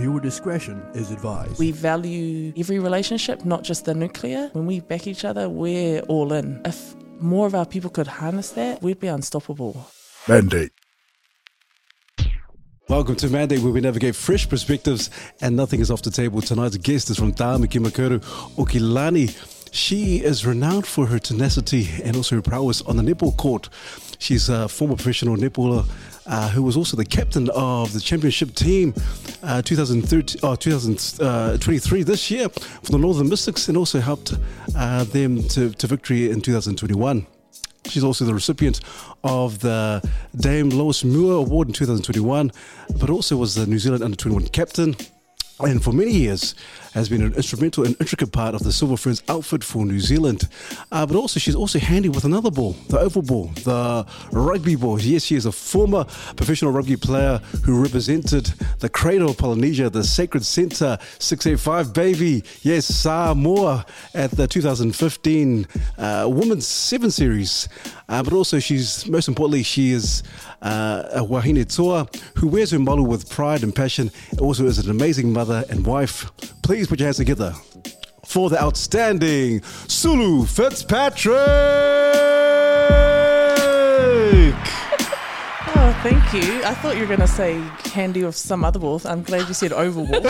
Viewer discretion is advised. We value every relationship, not just the nuclear. When we back each other, we're all in. If more of our people could harness that, we'd be unstoppable. Mandate. Welcome to Mandate, where we navigate fresh perspectives and nothing is off the table. Tonight's guest is from Tāmaki Makaurau, Okilani. She is renowned for her tenacity and also her prowess on the netball court. She's a former professional netballer uh, who was also the captain of the championship team uh, 2023 uh, this year for the Northern Mystics and also helped uh, them to, to victory in 2021. She's also the recipient of the Dame Lois Muir Award in 2021, but also was the New Zealand Under 21 captain and for many years has been an instrumental and intricate part of the Silver Ferns outfit for New Zealand. Uh, but also, she's also handy with another ball, the oval ball, the rugby ball. Yes, she is a former professional rugby player who represented the cradle of Polynesia, the Sacred Centre 685 baby. Yes, Samoa at the 2015 uh, Women's Seven Series. Uh, but also, she's most importantly, she is uh, a wahine toa who wears her malu with pride and passion. Also, is an amazing mother and wife. Please put your hands together for the outstanding Sulu Fitzpatrick. Oh, thank you. I thought you were going to say candy of some other ball. I'm glad you said oval ball.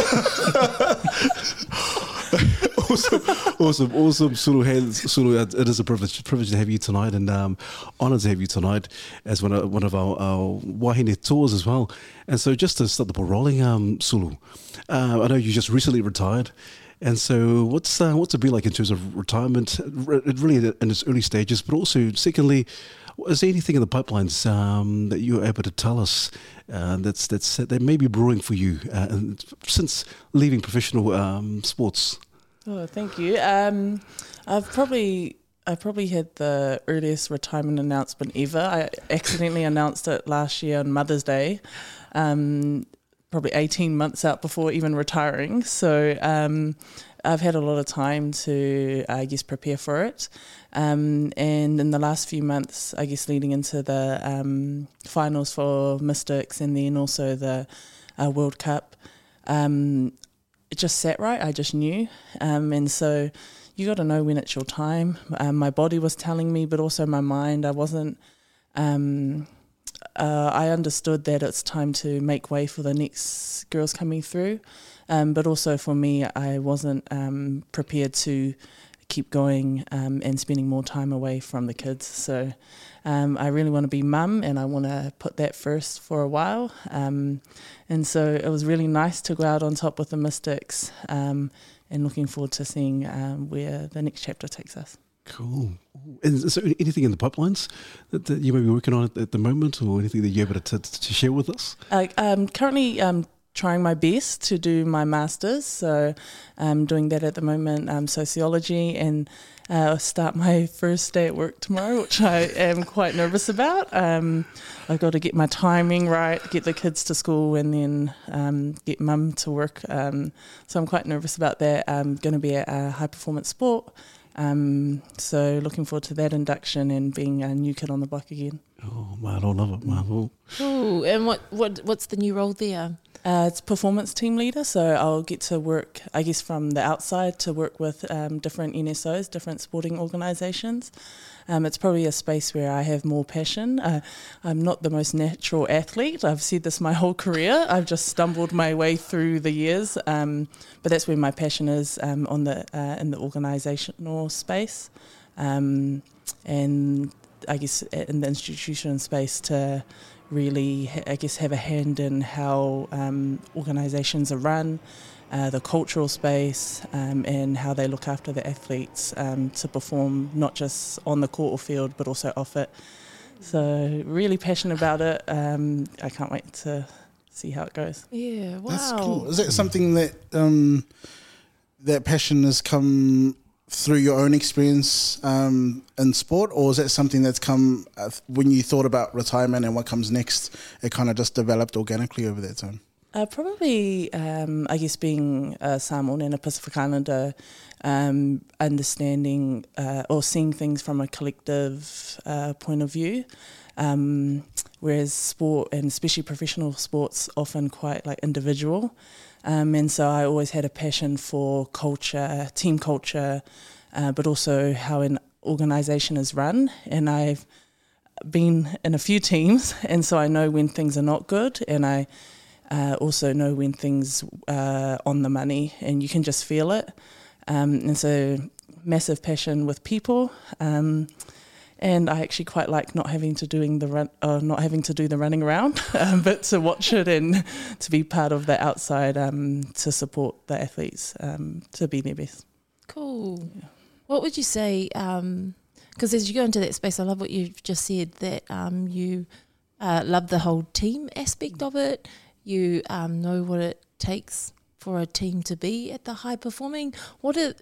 awesome, awesome, awesome, Sulu. Sulu, it is a privilege, privilege to have you tonight, and um, honoured to have you tonight as one of one of our, our wahine tours as well. And so, just to start the ball rolling, um, Sulu, uh, I know you just recently retired. And so, what's uh, what's it been like in terms of retirement? Really in its early stages, but also, secondly, is there anything in the pipelines um, that you're able to tell us uh, that's that's that may be brewing for you uh, since leaving professional um, sports? Oh, thank you. Um, I've probably I probably had the earliest retirement announcement ever. I accidentally announced it last year on Mother's Day, um, probably 18 months out before even retiring. So um, I've had a lot of time to, I guess, prepare for it. Um, and in the last few months, I guess, leading into the um, finals for Mystics and then also the uh, World Cup, um, it just sat right. I just knew. Um, and so you got to know when it's your time. Um, my body was telling me, but also my mind. I wasn't. Um, uh, I understood that it's time to make way for the next girls coming through, um, but also for me, I wasn't um, prepared to keep going um, and spending more time away from the kids. So um, I really want to be mum and I want to put that first for a while. Um, and so it was really nice to go out on top with the Mystics um, and looking forward to seeing where the next chapter takes us. Cool. And is there anything in the pipelines that, that you may be working on at, at, the moment or anything that you're able to, to share with us? Uh, um, currently, trying my best to do my master's. So I'm doing that at the moment, um, sociology, and uh, start my first day at work tomorrow, which I am quite nervous about. Um, I've got to get my timing right, get the kids to school, and then um, get mum to work. Um, so I'm quite nervous about that. I'm going to be at a high performance sport. Um, so looking forward to that induction and being a new kid on the block again. Oh man, I love it, man. Oh, and what, what what's the new role there? Uh, it's performance team leader, so I'll get to work, I guess, from the outside to work with um, different NSOs, different sporting organisations. Um, it's probably a space where I have more passion. Uh, I'm not the most natural athlete. I've said this my whole career. I've just stumbled my way through the years, um, but that's where my passion is um, on the uh, in the organisational space, um, and I guess in the institution space to really, I guess, have a hand in how um, organisations are run, uh, the cultural space, um, and how they look after the athletes um, to perform not just on the court or field, but also off it. So, really passionate about it. Um, I can't wait to see how it goes. Yeah, wow. That's cool. Is that something that um, that passion has come through your own experience um, in sport, or is that something that's come uh, when you thought about retirement and what comes next? It kind of just developed organically over that time. Uh, probably, um, I guess, being a Samoan and a Pacific Islander, um, understanding uh, or seeing things from a collective uh, point of view. Um, whereas sport and especially professional sports often quite like individual. Um, and so I always had a passion for culture, team culture, uh, but also how an organisation is run. And I've been in a few teams, and so I know when things are not good, and I uh, also know when things are on the money, and you can just feel it. Um, and so, massive passion with people. Um, and I actually quite like not having to doing the run, uh, not having to do the running around, um, but to watch it and to be part of the outside um, to support the athletes um, to be their best. Cool. What would you say? Because as you go into that space, I love what you've just said that um, you uh, love the whole team aspect of it. You um, know what it takes for a team to be at the high performing. What are,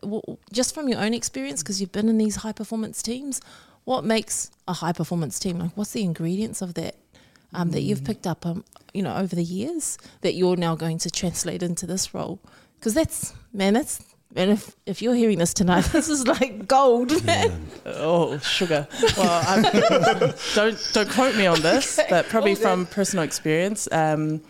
just from your own experience, because you've been in these high performance teams, what makes a high performance team? Like, what's the ingredients of that um, that you've picked up, um, you know, over the years that you're now going to translate into this role? Because that's man, that's and if if you're hearing this tonight, this is like gold, man. Oh, sugar. Well, I'm, don't don't quote me on this, but probably Okay. from personal experience. Um,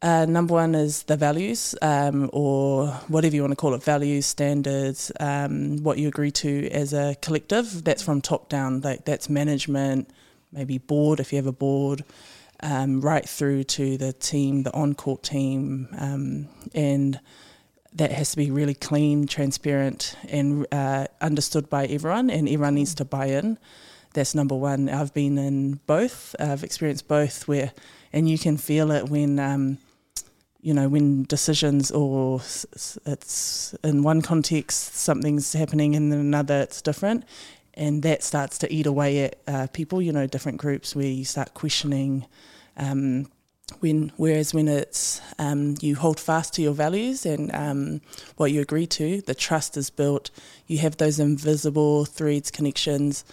uh, number one is the values, um, or whatever you want to call it, values, standards, um, what you agree to as a collective. That's from top down. Like that's management, maybe board if you have a board, um, right through to the team, the on court team, um, and that has to be really clean, transparent, and uh, understood by everyone, and everyone needs to buy in. That's number one. I've been in both. I've experienced both, where, and you can feel it when, um, you know, when decisions or it's in one context something's happening, and in another it's different, and that starts to eat away at uh, people. You know, different groups where you start questioning. Um, when whereas when it's um, you hold fast to your values and um, what you agree to, the trust is built. You have those invisible threads, connections.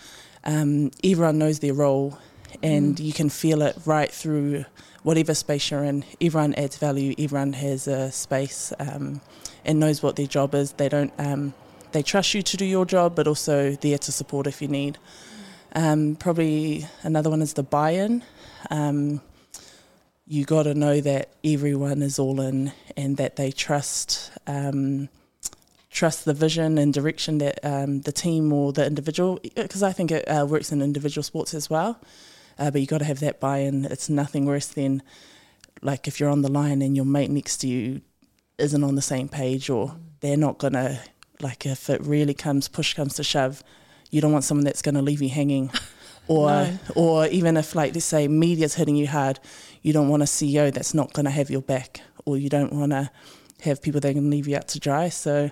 Um, everyone knows their role, and you can feel it right through whatever space you're in. Everyone adds value. Everyone has a space um, and knows what their job is. They don't. Um, they trust you to do your job, but also there to support if you need. Um, probably another one is the buy-in. Um, you got to know that everyone is all in and that they trust um, trust the vision and direction that um, the team or the individual because I think it uh, works in individual sports as well. Uh, but you got to have that buy-in. It's nothing worse than like if you're on the line and your mate next to you isn't on the same page or they're not gonna like if it really comes push comes to shove, you don't want someone that's gonna leave you hanging. Or No. or even if like let's say media's hitting you hard, you don't want a CEO that's not gonna have your back or you don't wanna have people that can leave you out to dry. So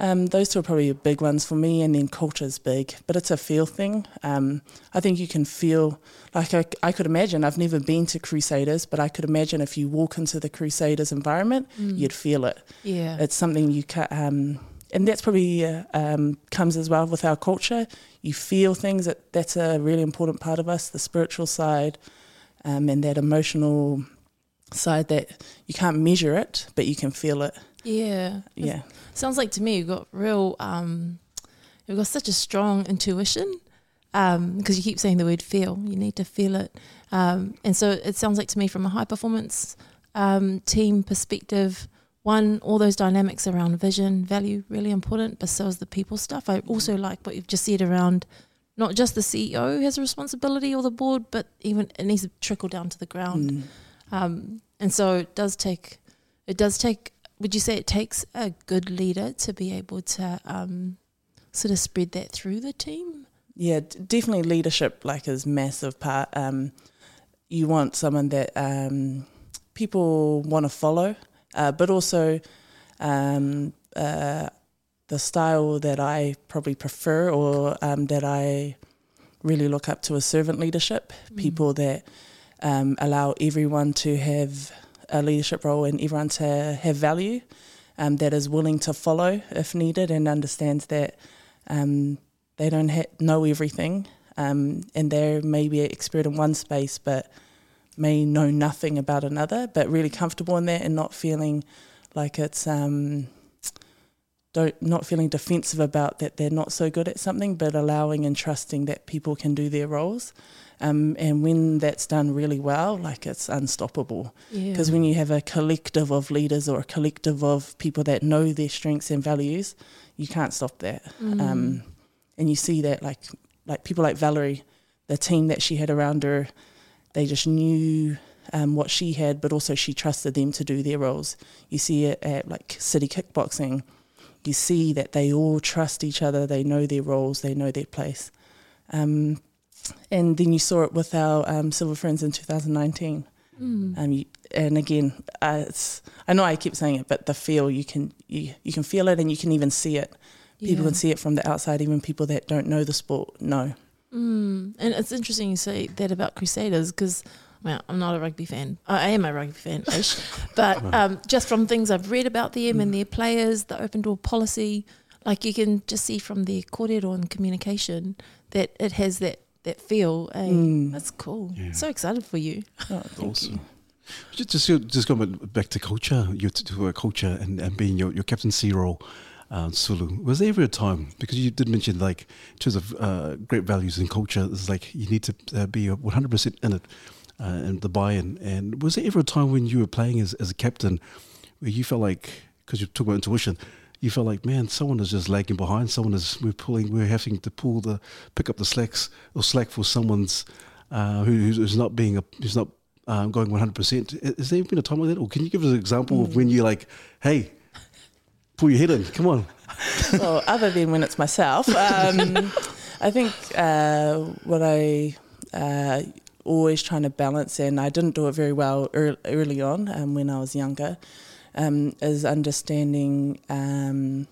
um, those two are probably big ones for me, and then culture is big, but it's a feel thing. Um, I think you can feel like I, I could imagine. I've never been to Crusaders, but I could imagine if you walk into the Crusaders environment, you'd feel it. Yeah. It's something you can, um, and that's probably uh, um, comes as well with our culture. You feel things that that's a really important part of us, the spiritual side, um, and that emotional side that you can't measure it, but you can feel it. Yeah. Yeah. Sounds like to me you've got real, um, you've got such a strong intuition because you keep saying the word feel. You need to feel it. Um, and so it sounds like to me from a high performance um, team perspective, one, all those dynamics around vision, value, really important, but so is the people stuff. I also like what you've just said around not just the CEO has a responsibility or the board, but even it needs to trickle down to the ground. Mm. Um, and so it does take, it does take, would you say it takes a good leader to be able to um, sort of spread that through the team? Yeah, definitely leadership like is massive part. Um, you want someone that um, people want to follow, uh, but also um, uh, the style that I probably prefer or um, that I really look up to is servant leadership. People that um, allow everyone to have a leadership role and everyone to have value. Um, that is willing to follow if needed and understands that um, they don't ha- know everything, um, and they're maybe an expert in one space, but may know nothing about another. But really comfortable in that and not feeling like it's um, don't not feeling defensive about that they're not so good at something, but allowing and trusting that people can do their roles. Um, and when that's done really well, like it's unstoppable. Yeah. Because when you have a collective of leaders or a collective of people that know their strengths and values, you can't stop that. Mm. Um, and you see that like like people like Valerie, the team that she had around her, they just knew um, what she had, but also she trusted them to do their roles. You see it at like city kickboxing. You see that they all trust each other. They know their roles. They know their place. Um, and then you saw it with our um, Silver Ferns in 2019. Mm. Um, you, and again, uh, it's, I know I keep saying it, but the feel you can you, you can feel it and you can even see it. People Yeah. can see it from the outside, even people that don't know the sport know. Mm. And it's interesting you say that about Crusaders because. Well, I'm not a rugby fan. I am a rugby fan, ish. but um, just from things I've read about them and their players, the open door policy, like you can just see from their kōrero and communication that it has that, that feel. eh? Mm. That's cool. Yeah. So excited for you. Oh, thank Awesome. you. Just, just, just going back to culture, your to uh, culture and, and being your, your captaincy role, uh, Sulu. Was there ever a time because you did mention like in terms of uh, great values and culture, it's like you need to uh, be one hundred percent in it uh, and the buy-in. And was there ever a time when you were playing as, as a captain where you felt like because you talk about intuition, you felt like man, someone is just lagging behind. Someone is we're pulling, we're having to pull the pick up the slacks or slack for someone's uh, who, who's who's not being a who's not um, going 100%. Has there been a time like that? Or can you give us an example of when you're like, hey, pull your head in, come on. well, other than when it's myself, um, I think uh, what I uh, always trying to balance, and I didn't do it very well early on um, when I was younger, um, is understanding um,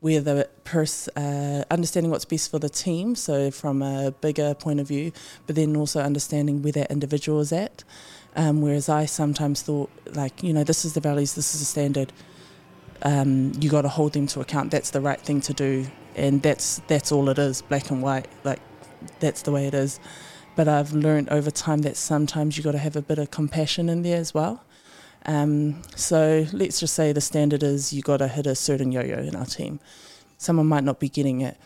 where the pers- uh, understanding what's best for the team. So from a bigger point of view, but then also understanding where that individual is at. Um, whereas I sometimes thought, like, you know, this is the values, this is the standard um, you got to hold them to account. That's the right thing to do, and that's that's all it is, black and white. Like that's the way it is. But I've learned over time that sometimes you've got to have a bit of compassion in there as well. Um, so let's just say the standard is you got to hit a certain yo-yo in our team. Someone might not be getting it.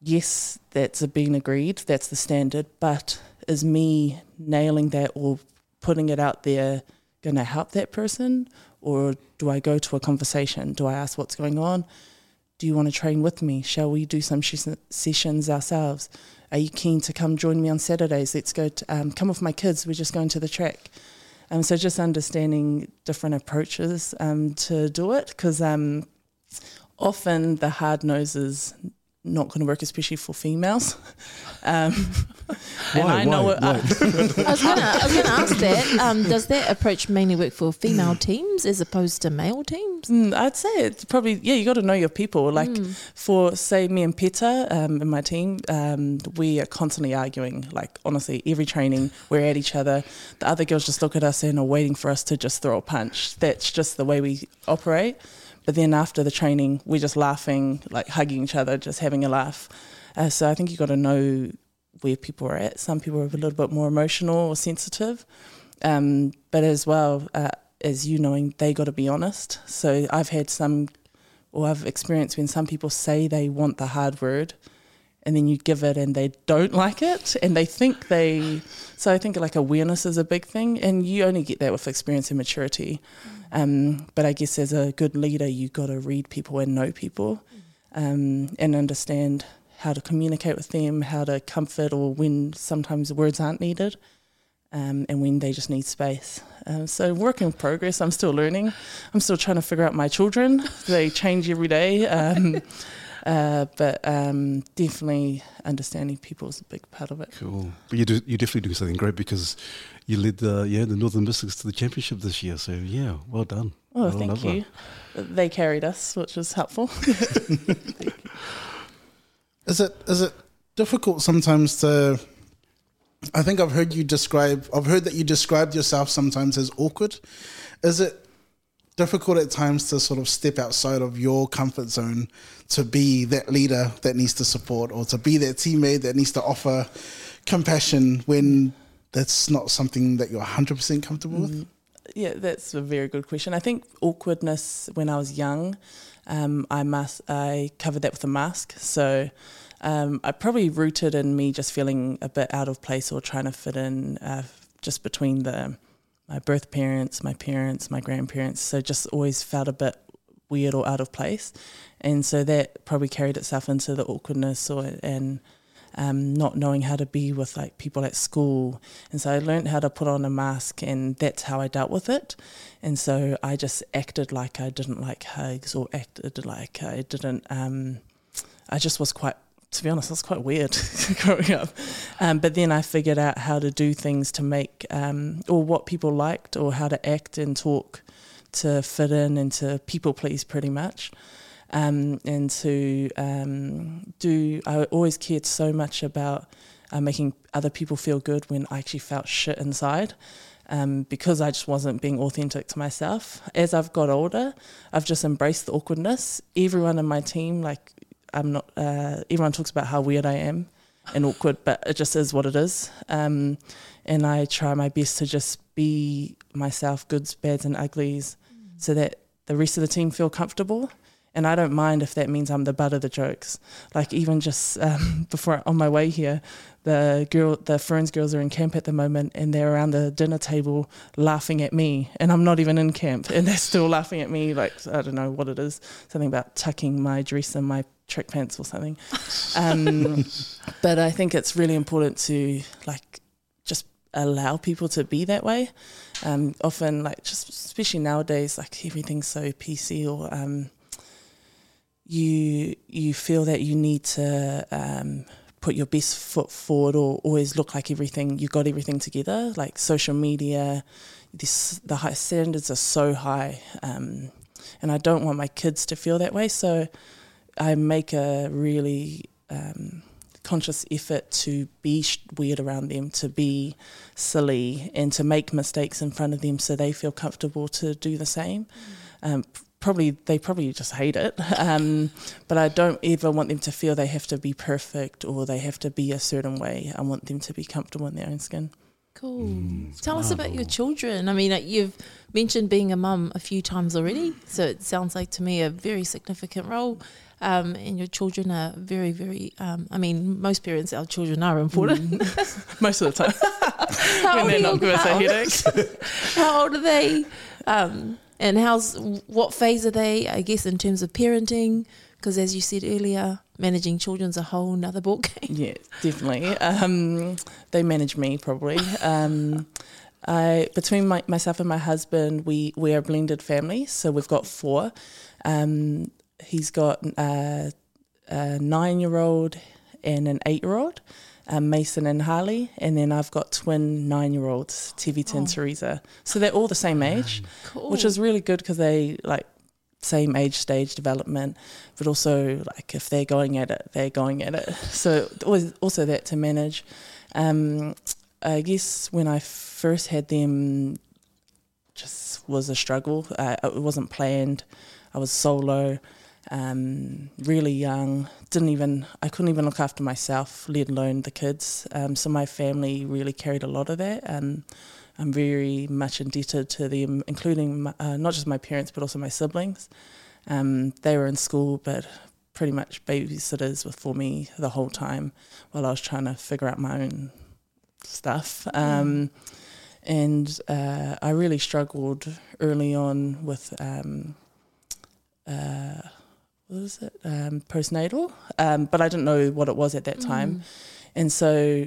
Yes, that's been agreed. That's the standard. But is me nailing that or putting it out there going to help that person, or do I go to a conversation? Do I ask what's going on? Do you want to train with me? Shall we do some sh- sessions ourselves? Are you keen to come join me on Saturdays? Let's go. To, um, come with my kids. We're just going to the track. Um, so just understanding different approaches um, to do it, because um, often the hard nose is not going to work, especially for females. Um, and Why? I know Why? it, Why? I was gonna, I was gonna ask that. Um, does that approach mainly work for female teams as opposed to male teams? Mm, I'd say it's probably yeah. You got to know your people. Like Mm. for say me and Peta um, in my team, um, we are constantly arguing. Like honestly, every training we're at each other. The other girls just look at us and are waiting for us to just throw a punch. That's just the way we operate. But then after the training, we're just laughing, like hugging each other, just having a laugh. Uh, so I think you got to know where people are at. Some people are a little bit more emotional or sensitive, um, but as well uh, as you knowing, they got to be honest. So I've had some, or I've experienced when some people say they want the hard word, and then you give it and they don't like it, and they think they. So I think like awareness is a big thing, and you only get that with experience and maturity. Um, but I guess as a good leader, you've got to read people and know people, um, and understand how to communicate with them, how to comfort, or when sometimes words aren't needed, um, and when they just need space. Um, so work in progress. I'm still learning. I'm still trying to figure out my children. They change every day. Um, uh, but um, definitely understanding people is a big part of it. Cool. But you do, you're definitely do something great because you led the, yeah, the Northern Mystics to the championship this year. So, yeah, well done. Oh, Well thank done. you. They carried us, which was helpful. Is it is it difficult sometimes to? I think I've heard you describe. I've heard that you described yourself sometimes as awkward. Is it difficult at times to sort of step outside of your comfort zone to be that leader that needs to support, or to be that teammate that needs to offer compassion when that's not something that you're 100% comfortable with? yeah, that's a very good question. I think awkwardness when I was young, um, I must I covered that with a mask. So um, I probably rooted in me just feeling a bit out of place or trying to fit in uh, just between the my birth parents, my parents, my grandparents. So just always felt a bit weird or out of place, and so that probably carried itself into the awkwardness or and um, not knowing how to be with like people at school. And so I learned how to put on a mask, and that's how I dealt with it. And so I just acted like I didn't like hugs, or acted like I didn't. Um, I just was quite. To be honest, was quite weird growing up. Um, but then I figured out how to do things to make, um, or what people liked, or how to act and talk to fit in and to people please pretty much um, and to um, do. I always cared so much about uh, making other people feel good when I actually felt shit inside. Um, because I just wasn't being authentic to myself. As I've got older, I've just embraced the awkwardness. Everyone in my team, like, I'm not. Uh, everyone talks about how weird I am and awkward, but it just is what it is. Um, and I try my best to just be myself, goods, bads, and uglies, so that the rest of the team feel comfortable and I don't mind if that means I'm the butt of the jokes. Like even just um, before on my way here, the girl, the Ferns girls are in camp at the moment, and they're around the dinner table laughing at me, and I'm not even in camp, and they're still laughing at me. Like I don't know what it is, something about tucking my dress in my track pants or something. Um, but I think it's really important to like just allow people to be that way. Um, often, like just especially nowadays, like everything's so PC or um, you you feel that you need to um, put your best foot forward or always look like everything you got everything together. Like social media, this the high standards are so high, um, and I don't want my kids to feel that way. So I make a really um, conscious effort to be weird around them, to be silly, and to make mistakes in front of them so they feel comfortable to do the same. Mm. Probably they probably just hate it. Um, but I don't ever want them to feel they have to be perfect or they have to be a certain way. I want them to be comfortable in their own skin. Cool. Mm, Tell us about your children. I mean, you've mentioned being a mum a few times already, so it sounds like to me a very significant role. Um, and your children are very, very. Um, I mean, most parents, our children are important. Mm. most of the time, when they're not giving us a headache. How old are they? Um, and how's what phase are they? I guess in terms of parenting, because as you said earlier, managing children's a whole nother game. Yeah, definitely. Um, they manage me probably. Um, I between my, myself and my husband, we we are a blended family, so we've got four. Um, he's got uh, a nine year old and an eight year old um, Mason and Harley, and then I've got twin nine-year-olds, Tivita oh. and Teresa. So they're all the same age, cool. which is really good because they like same age stage development, but also like if they're going at it, they're going at it. So always also that to manage. Um, I guess when I first had them, just was a struggle. Uh, it wasn't planned. I was solo um, really young. Didn't even I couldn't even look after myself, let alone the kids. Um, so my family really carried a lot of that, and I'm very much indebted to them, including my, uh, not just my parents but also my siblings. Um, they were in school, but pretty much babysitters were for me the whole time while I was trying to figure out my own stuff. Mm. And uh, I really struggled early on with. Um, uh, what was it um, postnatal, um, but I didn't know what it was at that time, mm. and so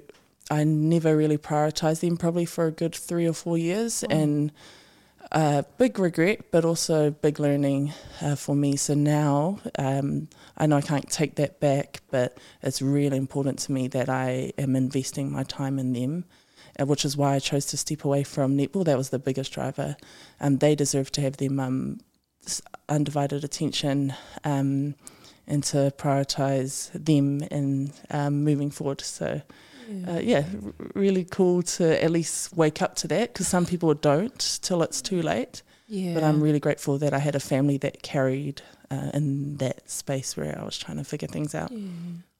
I never really prioritized them probably for a good three or four years, and uh, big regret, but also big learning uh, for me. So now um, I know I can't take that back, but it's really important to me that I am investing my time in them. Uh, which is why I chose to step away from netball. That was the biggest driver. Um, they deserve to have their mum undivided attention um, and to prioritize them in um, moving forward. So, yeah, uh, yeah r- really cool to at least wake up to that because some people don't till it's too late. Yeah. But I'm really grateful that I had a family that carried uh, in that space where I was trying to figure things out. Yeah.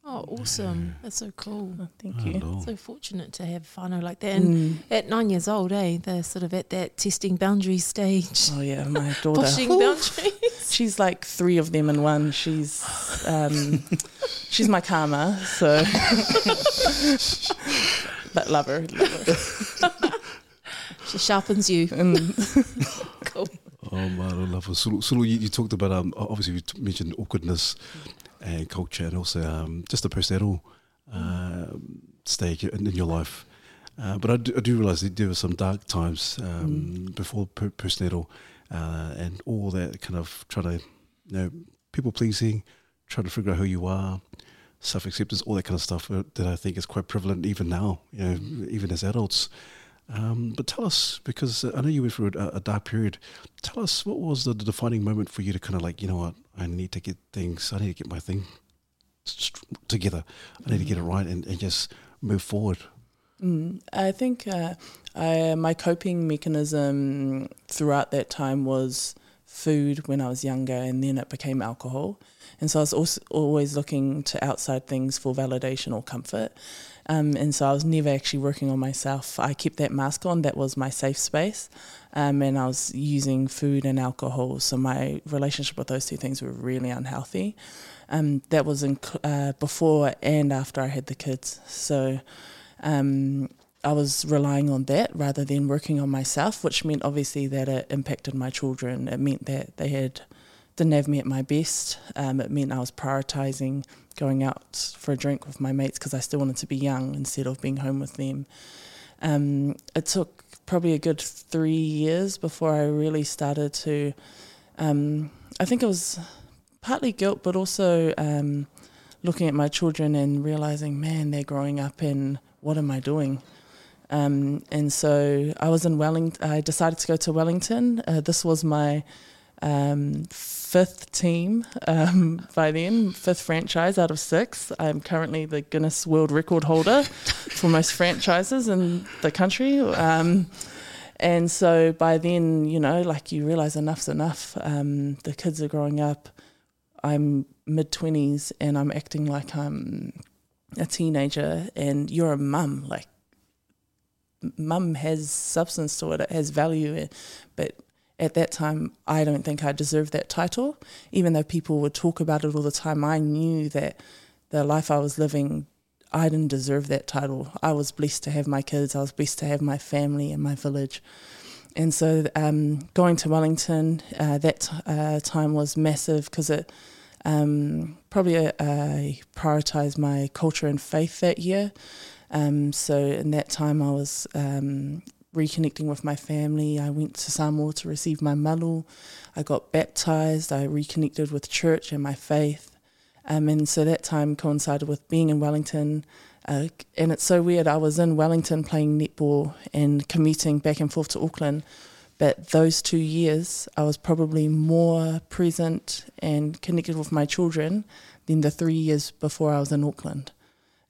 Oh, awesome! That's so cool. Oh, thank Oh, you. Lord. So fortunate to have Fano like that. And Mm. at nine years old, eh, they're sort of at that testing boundary stage, Oh yeah, my daughter. pushing Oof. boundaries. She's like three of them in one. She's um, she's my karma. So, but love her. Love her. She sharpens you. Mm. Cool. Oh man, I love it. Sulu, Sulu you, you talked about um obviously you t- mentioned awkwardness and culture and also um just the postnatal um stage in, in your life. Uh, but I do, I do realize that there were some dark times um, before per- postnatal uh, and all that kind of trying to, you know, people pleasing, trying to figure out who you are, self acceptance, all that kind of stuff uh, that I think is quite prevalent even now, you know, even as adults. Um, but tell us, because I know you went through a, a dark period. Tell us what was the, the defining moment for you to kind of like, you know what, I need to get things, I need to get my thing together. I need to get it right and, and just move forward. Mm, I think uh, I, my coping mechanism throughout that time was food when I was younger, and then it became alcohol. And so I was also always looking to outside things for validation or comfort. Um, and so I was never actually working on myself. I kept that mask on, that was my safe space. Um, and I was using food and alcohol. So my relationship with those two things were really unhealthy. Um, that was in, uh, before and after I had the kids. So um, I was relying on that rather than working on myself, which meant obviously that it impacted my children. It meant that they had didn't have me at my best. Um, it meant I was prioritizing going out for a drink with my mates because I still wanted to be young instead of being home with them. Um, it took probably a good three years before I really started to. Um, I think it was partly guilt, but also um, looking at my children and realizing, man, they're growing up, and what am I doing? Um, and so I was in Wellington. I decided to go to Wellington. Uh, this was my um, fifth team um, by then, fifth franchise out of six. I'm currently the Guinness World Record holder for most franchises in the country. Um, and so by then, you know, like you realize enough's enough. Um, the kids are growing up. I'm mid 20s and I'm acting like I'm a teenager, and you're a mum. Like, mum has substance to it, it has value, but at that time, I don't think I deserved that title. Even though people would talk about it all the time, I knew that the life I was living, I didn't deserve that title. I was blessed to have my kids, I was blessed to have my family and my village. And so um, going to Wellington, uh, that uh, time was massive because it um, probably uh, I prioritised my culture and faith that year. Um, so in that time, I was um, reconnecting with my family. I went to Samoa to receive my malu. I got baptized. I reconnected with church and my faith. Um, and so that time coincided with being in Wellington. Uh, and it's so weird. I was in Wellington playing netball and commuting back and forth to Auckland. But those two years, I was probably more present and connected with my children than the three years before I was in Auckland.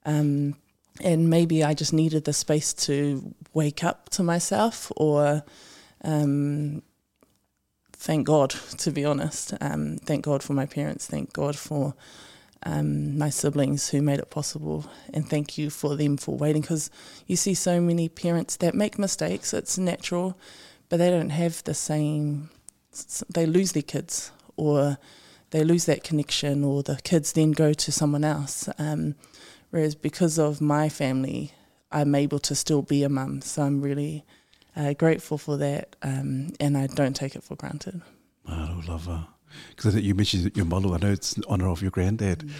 Um, and maybe I just needed the space to wake up to myself or um, thank God, to be honest. Um, thank God for my parents. Thank God for um, my siblings who made it possible. And thank you for them for waiting because you see so many parents that make mistakes. It's natural, but they don't have the same, they lose their kids or they lose that connection or the kids then go to someone else. Um, whereas because of my family, I'm able to still be a mum. So I'm really uh, grateful for that, um, and I don't take it for granted. I love her. Because I think you mentioned your malu. I know it's in honour of your granddad.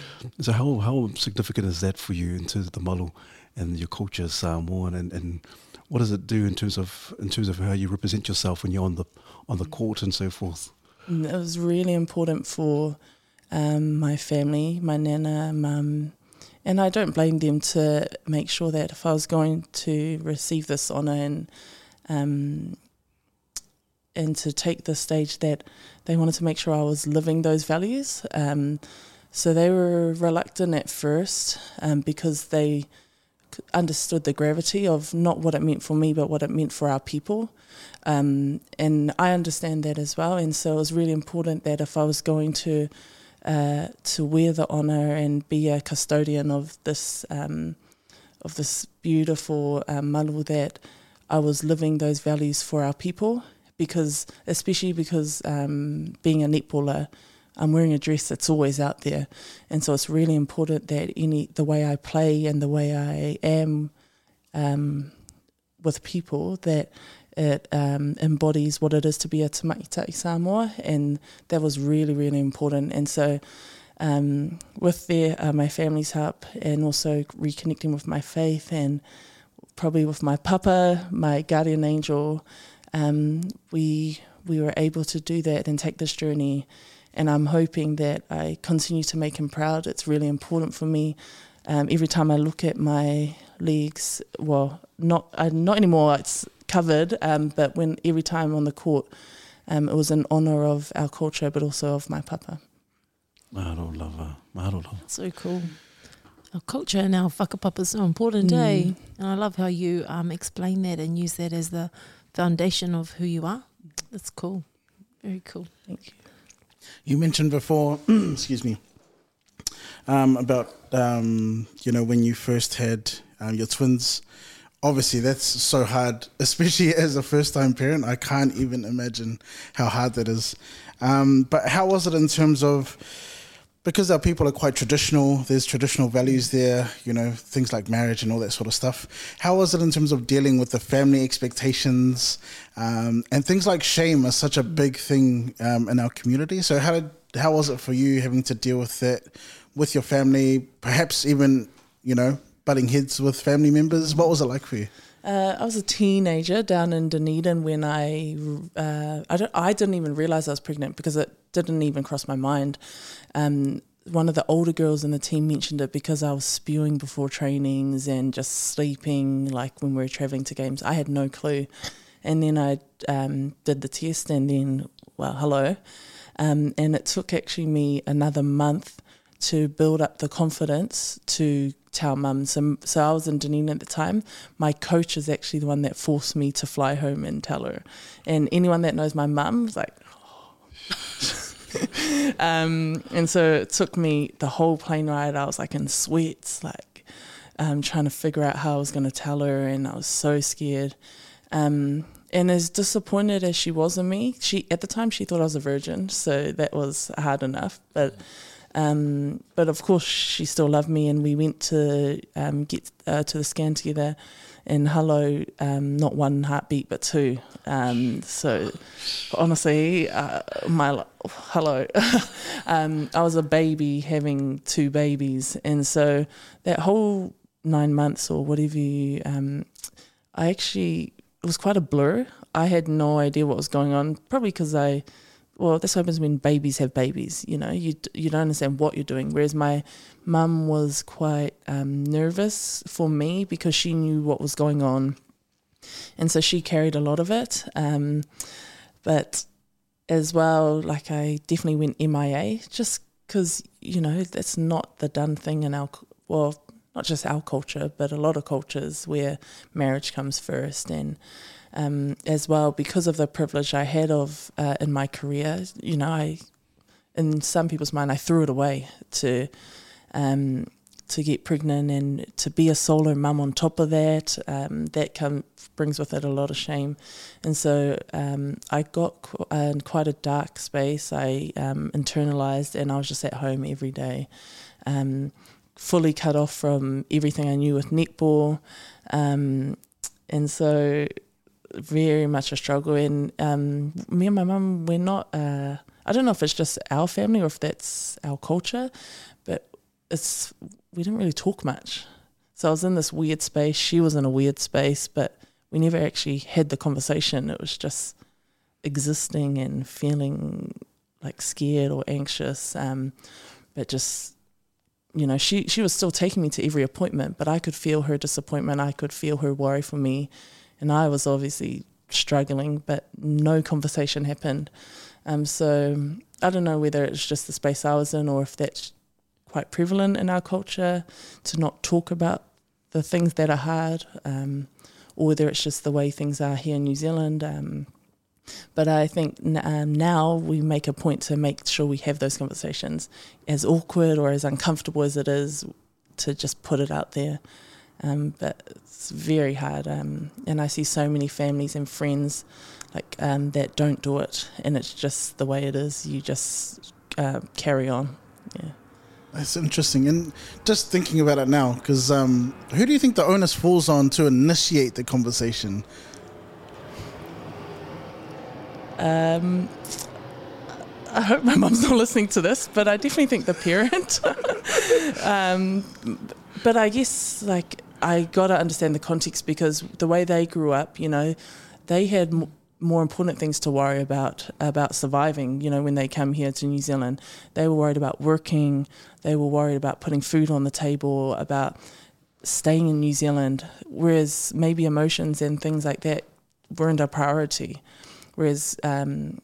So how how significant is that for you in terms of the malu and your culture, Samoan, and, and what does it do in terms of in terms of how you represent yourself when you're on the on the court and so forth? It was really important for um, my family, my nana, mum, and I don't blame them to make sure that if I was going to receive this honour and um, and to take the stage that they wanted to make sure I was living those values. Um, so they were reluctant at first um, because they understood the gravity of not what it meant for me, but what it meant for our people. Um, and I understand that as well. And so it was really important that if I was going to uh, to wear the honour and be a custodian of this um, of this beautiful um, malu that I was living those values for our people because especially because um, being a netballer I'm wearing a dress that's always out there. And so it's really important that any the way I play and the way I am um, with people that it um, embodies what it is to be a Tamaitai Samoa, and that was really, really important. And so, um, with uh, my family's help, and also reconnecting with my faith, and probably with my papa, my guardian angel, um, we we were able to do that and take this journey. And I'm hoping that I continue to make him proud. It's really important for me. Um, every time I look at my legs, well, not uh, not anymore. It's covered, um, but when every time on the court, um, it was in honour of our culture, but also of my papa. Mahalo lava, mahalo lava. So cool. Our culture and our whakapapa is so important, Mm. eh? And I love how you um, explain that and use that as the foundation of who you are. That's cool. Very cool. Thank you. You mentioned before, excuse me, um, about um, you know when you first had um, your twins. Obviously, that's so hard, especially as a first-time parent. I can't even imagine how hard that is. Um, but how was it in terms of because our people are quite traditional? There's traditional values there, you know, things like marriage and all that sort of stuff. How was it in terms of dealing with the family expectations um, and things like shame are such a big thing um, in our community? So how did how was it for you having to deal with that with your family? Perhaps even you know butting heads with family members. What was it like for you? Uh, I was a teenager down in Dunedin when I uh, I, I didn't even realize I was pregnant because it didn't even cross my mind. Um, one of the older girls in the team mentioned it because I was spewing before trainings and just sleeping like when we were traveling to games. I had no clue, and then I um, did the test and then well hello, um, and it took actually me another month to build up the confidence to tell mum. So, so I was in Dunedin at the time. My coach is actually the one that forced me to fly home and tell her. And anyone that knows my mum was like, um, and so it took me the whole plane ride. I was like in sweats, like um, trying to figure out how I was going to tell her, and I was so scared. Um, and as disappointed as she was in me, she at the time she thought I was a virgin, so that was hard enough. But um, but of course, she still loved me, and we went to um, get uh, to the scan together. And hello, um, not one heartbeat, but two. Um, so honestly, uh, my hello, um, I was a baby having two babies, and so that whole nine months or whatever you, um, I actually it was quite a blur. I had no idea what was going on, probably because I well, this happens when babies have babies. You know, you you don't understand what you're doing. Whereas my mum was quite um, nervous for me because she knew what was going on, and so she carried a lot of it. Um, but as well, like I definitely went MIA just because you know that's not the done thing in our well, not just our culture, but a lot of cultures where marriage comes first and um, as well because of the privilege I had of uh, in my career. You know, I in some people's mind I threw it away to um, to get pregnant and to be a solo mum on top of that. Um, that come brings with it a lot of shame, and so um, I got qu- uh, in quite a dark space. I um, internalized, and I was just at home every day. Um, fully cut off from everything I knew with netball, um, and so very much a struggle. And um, me and my mum, we're not. Uh, I don't know if it's just our family or if that's our culture, but it's we didn't really talk much. So I was in this weird space. She was in a weird space, but we never actually had the conversation. It was just existing and feeling like scared or anxious, um, but just you know, she she was still taking me to every appointment, but I could feel her disappointment. I could feel her worry for me, and I was obviously struggling, but no conversation happened. Um, so I don't know whether it's just the space I was in or if that's quite prevalent in our culture to not talk about the things that are hard, um, or whether it's just the way things are here in New Zealand. Um, but I think n- um, now we make a point to make sure we have those conversations, as awkward or as uncomfortable as it is, to just put it out there. Um, but it's very hard, um, and I see so many families and friends like um, that don't do it, and it's just the way it is. You just uh, carry on. Yeah. That's interesting. And just thinking about it now, because um, who do you think the onus falls on to initiate the conversation? Um, I hope my mum's not listening to this, but I definitely think the parent. um, but I guess like I got to understand the context because the way they grew up, you know, they had m- more important things to worry about about surviving. You know, when they come here to New Zealand, they were worried about working. They were worried about putting food on the table, about staying in New Zealand. Whereas maybe emotions and things like that weren't a priority. Whereas um,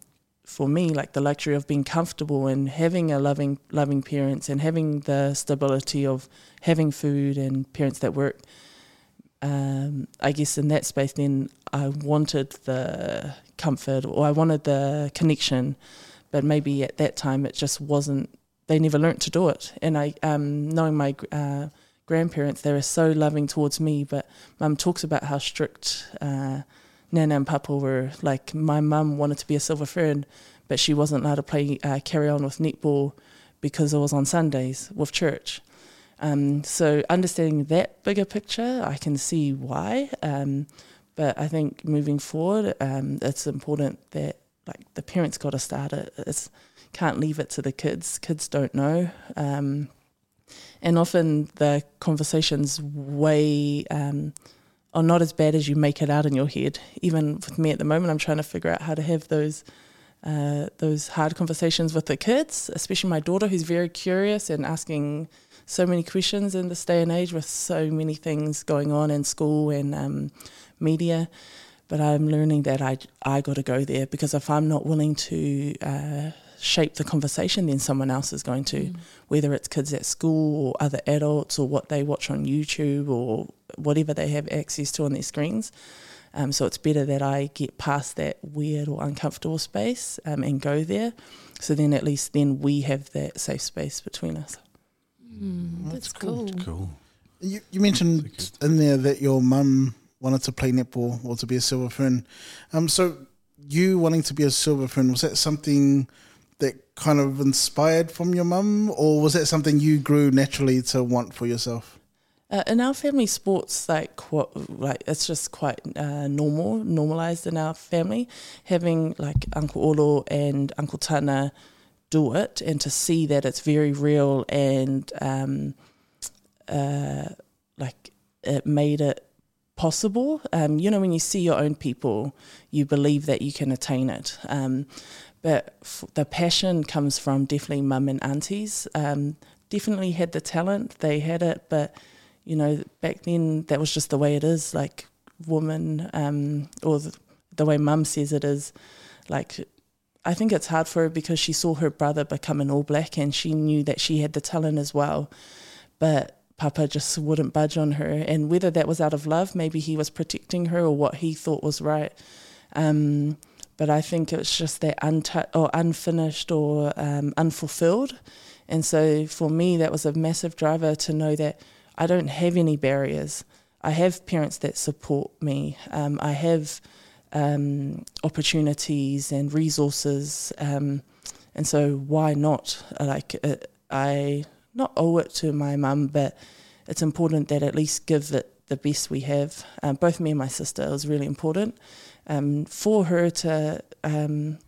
for me, like the luxury of being comfortable and having a loving, loving parents and having the stability of having food and parents that work. Um, I guess in that space, then I wanted the comfort or I wanted the connection, but maybe at that time it just wasn't. They never learnt to do it, and I, um, knowing my uh, grandparents, they were so loving towards me. But Mum talks about how strict. Uh, Nana and Papa were like my mum wanted to be a silver fern, but she wasn't allowed to play uh, carry on with netball because it was on Sundays with church. Um, so understanding that bigger picture, I can see why. Um, but I think moving forward, um, it's important that like the parents got to start it. It's can't leave it to the kids. Kids don't know. Um, and often the conversations way um, are not as bad as you make it out in your head. Even with me at the moment, I'm trying to figure out how to have those uh, those hard conversations with the kids, especially my daughter, who's very curious and asking so many questions in this day and age with so many things going on in school and um, media. But I'm learning that I I got to go there because if I'm not willing to uh, shape the conversation, then someone else is going to, Mm. whether it's kids at school or other adults or what they watch on YouTube or whatever they have access to on their screens. Um, so it's better that I get past that weird or uncomfortable space um, and go there. So then at least then we have that safe space between us. Mm, that's, cool. Cool. You, you mentioned in there that your mum wanted to play netball or to be a silver fern. Um, so you wanting to be a silver fern was that something that kind of inspired from your mum, or was that something you grew naturally to want for yourself? Uh, in our family, sports like like it's just quite uh, normal, normalized in our family. Having like Uncle Olo and Uncle Tana do it, and to see that it's very real and um, uh, like it made it possible. Um, you know, when you see your own people, you believe that you can attain it. Um, but f- the passion comes from definitely mum and aunties. Um, definitely had the talent, they had it, but you know, back then that was just the way it is. Like woman, um, or the, the way mum says it is, like I think it's hard for her because she saw her brother become an All Black and she knew that she had the talent as well, but Papa just wouldn't budge on her. And whether that was out of love, maybe he was protecting her or what he thought was right. Um, but I think it's just that untu- or unfinished or um, unfulfilled. And so for me, that was a massive driver to know that I don't have any barriers. I have parents that support me. Um, I have um, opportunities and resources. Um, and so why not? Like uh, I not owe it to my mum, but it's important that at least give it the best we have. Um, both me and my sister it was really important um, for her to um,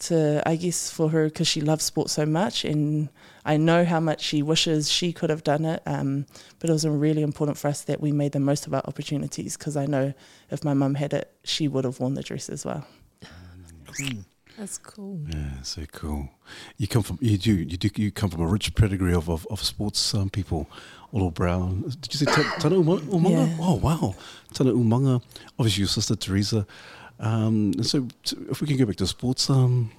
to I guess for her because she loves sport so much, and I know how much she wishes she could have done it. Um, but it was really important for us that we made the most of our opportunities because I know if my mum had it, she would have worn the dress as well. That's cool. Yeah, so cool. You come from you do you do you come from a rich pedigree of of, of sports um, people. Olo Brown. Did you say Tana Umaga? Yeah. Oh wow, Tana Umaga. Obviously, your sister Teresa. Um, so, t- if we can go back to sports, um,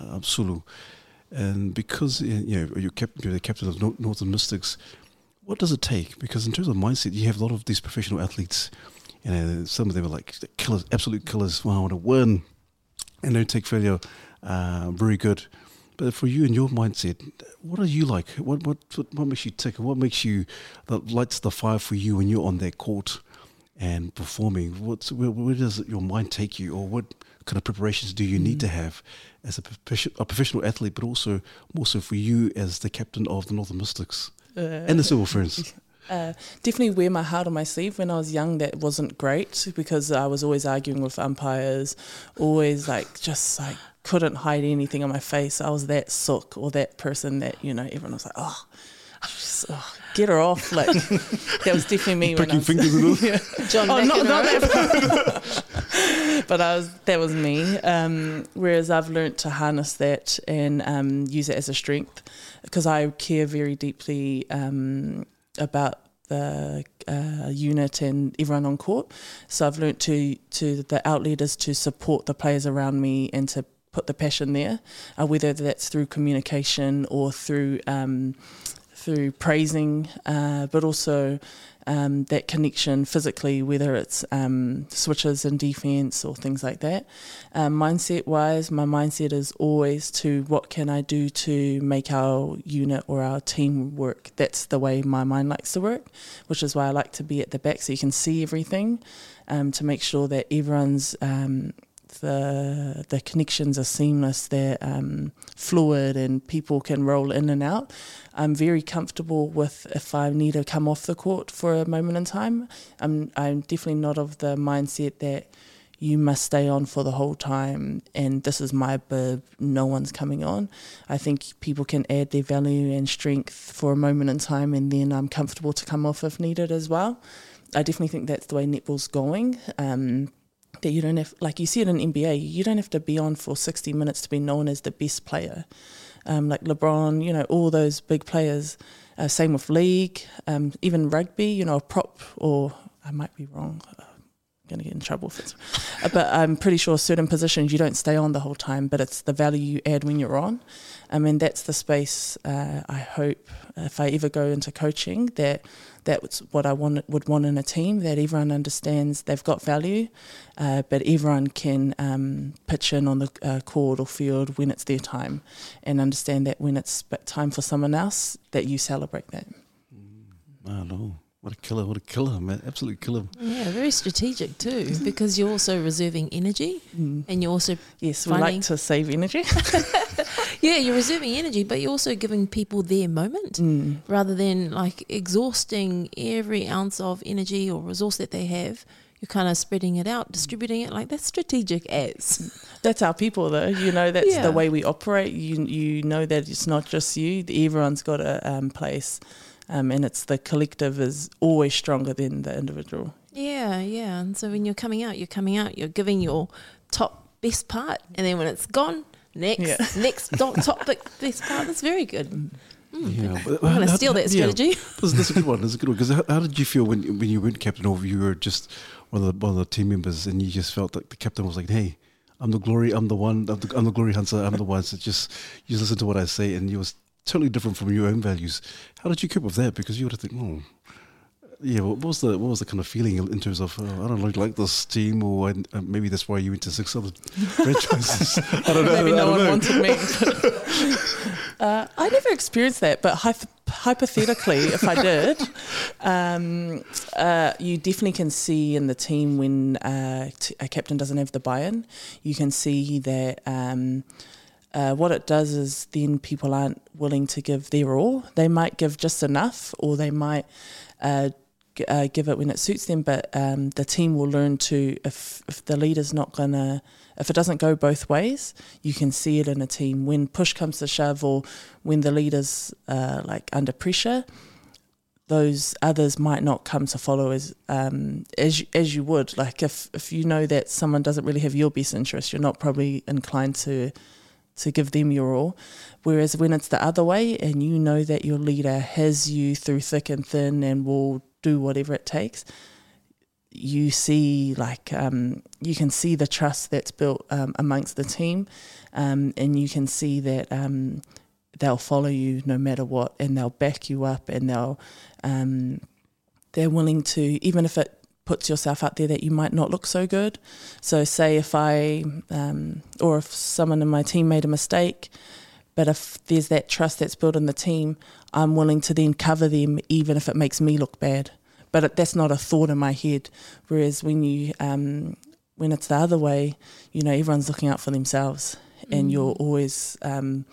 uh, Sulu, and because uh, you know you're, cap- you're the captain of Nor- Northern Mystics, what does it take? Because in terms of mindset, you have a lot of these professional athletes. You know, some of them are like killers, absolute killers. Wow, I want to win. And don't take failure uh, very good. But for you and your mindset, what are you like? What what what, makes you tick? And what makes you that lights the fire for you when you're on that court and performing? What's where, where does your mind take you, or what kind of preparations do you need to have as a, a professional athlete, but also more so for you as the captain of the Northern Mystics Uh, and the Silver Ferns? Uh, definitely wear my heart on my sleeve. When I was young, that wasn't great because I was always arguing with umpires, always like just like couldn't hide anything on my face. I was that sook or that person that you know everyone was like, oh, just, oh get her off. Like that was definitely me. when I Pricking was, fingers and yeah. John Oh, not, not McEnroe. that. but I was that was me. Um, whereas I've learnt to harness that and um, use it as a strength because I care very deeply um, about the uh, unit and everyone on court. So I've learnt to to the outleaders to support the players around me and to put the passion there, uh, whether that's through communication or through um, through praising, uh, but also um, that connection physically, whether it's um, switches in defense or things like that. Um, mindset wise, my mindset is always to what can I do to make our unit or our team work. That's the way my mind likes to work, which is why I like to be at the back so you can see everything um, to make sure that everyone's. The the connections are seamless, they're um, fluid, and people can roll in and out. I'm very comfortable with if I need to come off the court for a moment in time. I'm I'm definitely not of the mindset that you must stay on for the whole time and this is my bib, no one's coming on. I think people can add their value and strength for a moment in time and then I'm comfortable to come off if needed as well. I definitely think that's the way netball's going. Um, that you don't have, like you see it in NBA, you don't have to be on for 60 minutes to be known as the best player. Um, like LeBron, you know, all those big players. Uh, same with league, um, even rugby, you know, a prop, or I might be wrong. I'm going to get in trouble it's, uh, but I'm pretty sure certain positions you don't stay on the whole time, but it's the value you add when you're on. I mean, that's the space uh, I hope if I ever go into coaching that that's what I want, would want in a team that everyone understands they've got value, uh, but everyone can um, pitch in on the uh, court or field when it's their time, and understand that when it's time for someone else, that you celebrate that. I know. What a killer, what a killer, man. Absolute killer. Yeah, very strategic too, because you're also reserving energy and you're also Yes, we like to save energy. yeah, you're reserving energy, but you're also giving people their moment Mm. rather than like exhausting every ounce of energy or resource that they have. You're kind of spreading it out, distributing it like that's strategic as. That's our people, though. You know, that's Yeah. the way we operate. You you know that it's not just you. Everyone's got a um, place, um, and it's the collective is always stronger than the individual. Yeah, yeah. And so when you're coming out, you're coming out, you're giving your top best part, and then when it's gone, next, Yeah. next top, top best part. That's very good. Yeah, but I'm going to steal that strategy. That's, that's a good one. That's a good one. Because how, how did you feel when when you weren't captain, or you were just one of the one of the team members, and you just felt like the captain was like, "Hey, I'm the glory. I'm the one. I'm the, I'm the glory hunter. I'm the one." So just you just listen to what I say, and you was totally different from your own values. How did you cope with that? Because you would have think, oh. Yeah, what was the what was the kind of feeling in terms of oh, I don't like, like this team or uh, maybe that's why you went to six other franchises. I don't know. Maybe I no one know. wanted me. uh, I never experienced that, but hyp- hypothetically, if I did, um, uh, you definitely can see in the team when uh, t- a captain doesn't have the buy-in. You can see that. Um, uh, what it does is then people aren't willing to give their all. They might give just enough, or they might uh, g- uh, give it when it suits them. But um, the team will learn to if if the leader's not gonna if it doesn't go both ways, you can see it in a team when push comes to shove, or when the leader's uh, like under pressure. Those others might not come to follow as um, as as you would. Like if if you know that someone doesn't really have your best interest, you're not probably inclined to to give them your all. Whereas when it's the other way and you know that your leader has you through thick and thin and will do whatever it takes, you see like um, you can see the trust that's built um, amongst the team, um, and you can see that um, they'll follow you no matter what, and they'll back you up, and they'll um, they're willing to even if it puts yourself out there that you might not look so good. So, say if I um, or if someone in my team made a mistake, but if there's that trust that's built in the team, I'm willing to then cover them even if it makes me look bad. But it, that's not a thought in my head. Whereas when you um, when it's the other way, you know everyone's looking out for themselves, and you're always um,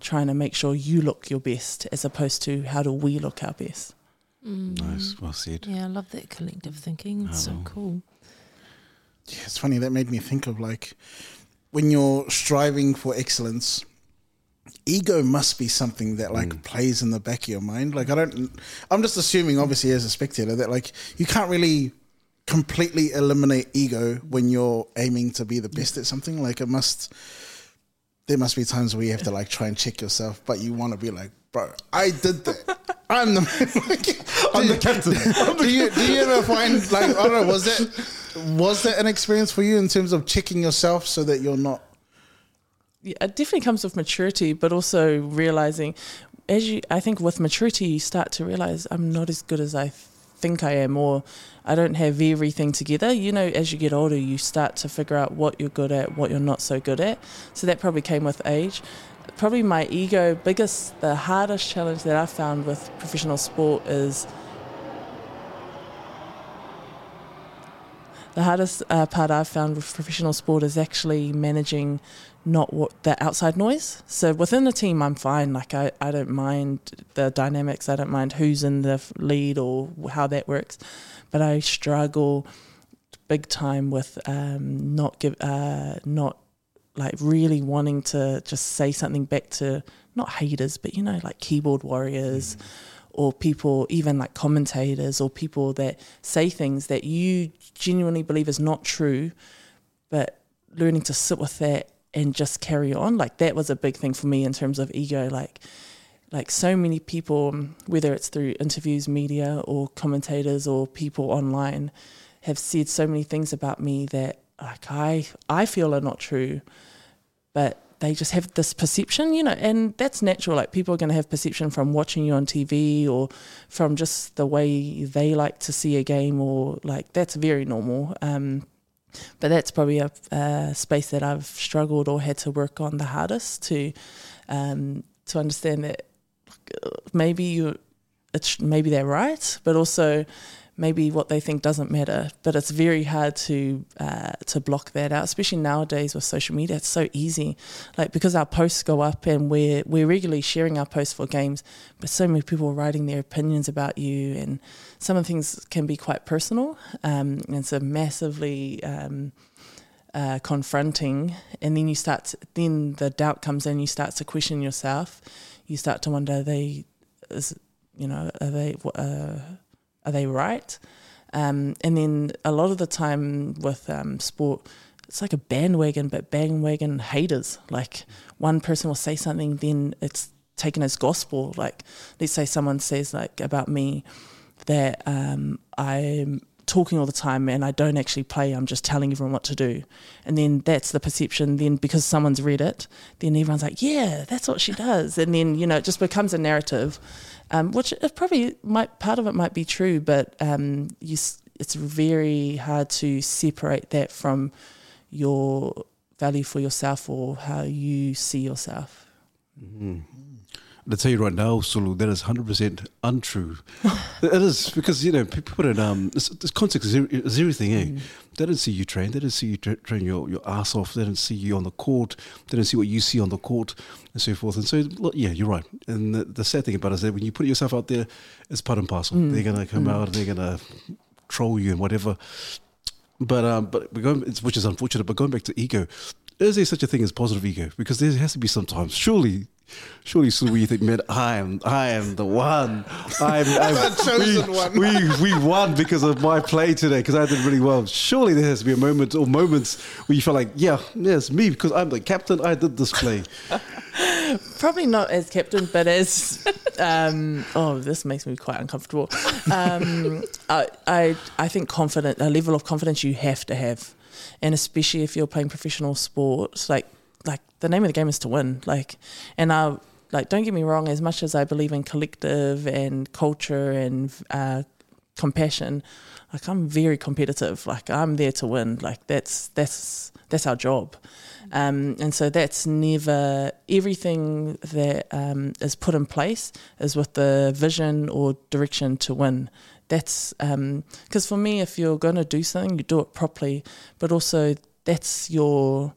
trying to make sure you look your best, as opposed to how do we look our best. Mm. Nice, well said. Yeah, I love that collective thinking. It's so cool. Yeah, it's funny that made me think of like when you're striving for excellence, ego must be something that like mm. plays in the back of your mind. Like I don't, I'm just assuming, obviously, as a spectator, that like you can't really completely eliminate ego when you're aiming to be the best at something. Like it must, there must be times where you have to like try and check yourself, but you want to be like, bro, I did that. I'm the. Like, I'm the captain. do you do you ever find like I don't know was that was that an experience for you in terms of checking yourself so that you're not yeah, it definitely comes with maturity, but also realizing as you, I think with maturity, you start to realize I'm not as good as I think I am, or I don't have everything together. You know, as you get older, you start to figure out what you're good at, what you're not so good at. So that probably came with age. Probably my ego, biggest, the hardest challenge that I found with professional sport is the hardest uh, part I've found with professional sport is actually managing not what the outside noise. So within the team, I'm fine. Like I, I don't mind the dynamics. I don't mind who's in the lead or how that works. But I struggle big time with um, not give uh, not like really wanting to just say something back to not haters, but you know like keyboard warriors. Mm. Or people, even like commentators, or people that say things that you genuinely believe is not true, but learning to sit with that and just carry on like that was a big thing for me in terms of ego like like so many people whether it's through interviews media or commentators or people online have said so many things about me that like i i feel are not true but they just have this perception, you know, and that's natural. Like people are going to have perception from watching you on TV or from just the way they like to see a game, or like that's very normal. Um, but that's probably a, space that I've struggled or had to work on the hardest to um, to understand that maybe you it's maybe they're right, but also maybe what they think doesn't matter. But it's very hard to uh, to block that out, especially nowadays with social media. It's so easy, like because our posts go up and we're we're regularly sharing our posts for games, but so many people are writing their opinions about you, and some of the things can be quite personal, um, and so massively. Um, uh, confronting, and then you start. To, then the doubt comes in. You start to question yourself. You start to wonder: they, is you know, are they uh, are they right? Um, and then a lot of the time with um, sport, it's like a bandwagon, but bandwagon haters. Like one person will say something, then it's taken as gospel. Like let's say someone says like about me that um, I'm talking all the time and I don't actually play. I'm just telling everyone what to do, and then that's the perception. Then because someone's read it, then everyone's like, yeah, that's what she does, and then you know it just becomes a narrative, um, which probably might part of it might be true, but um, you, it's very hard to separate that from your value for yourself or how you see yourself. I'll tell you right now, Sulu, that is 100% untrue. it is, because, you know, people put it, um, this, this context is, is everything, eh? They didn't see you train. They didn't see you tra- train your, your ass off. They didn't see you on the court. They didn't see what you see on the court and so forth. And so, look, yeah, you're right. And the, the sad thing about it is that when you put yourself out there, it's part and parcel. They're going to come out and they're going to troll you and whatever. But um, but we're going, it's, which is unfortunate. But going back to ego, is there such a thing as positive ego? Because there has to be sometimes. Surely, surely, so we think, man, I am, I am the one. I'm, I'm The chosen we, one. We we won because of my play today because I did really well. Surely there has to be a moment or moments where you feel like, yeah, yeah, it's me because I'm the captain. I did this play. Probably not as captain, but as um, oh, this makes me quite uncomfortable. Um, I, I I think confident a level of confidence you have to have, and especially if you're playing professional sports, like like the name of the game is to win. Like, and I like don't get me wrong. As much as I believe in collective and culture and uh, compassion, like I'm very competitive. Like I'm there to win. Like that's that's that's our job. Um, and so that's never everything that um, is put in place is with the vision or direction to win. That's because for me, if you're going to do something, you do it properly, but also that's your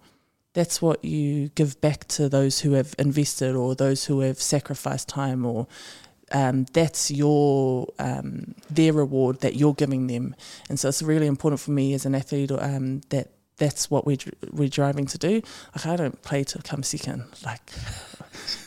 that's what you give back to those who have invested or those who have sacrificed time or um, that's your um, their reward that you're giving them. And so it's really important for me as an athlete um, that that's what we're we're driving to do like I don't play to come second like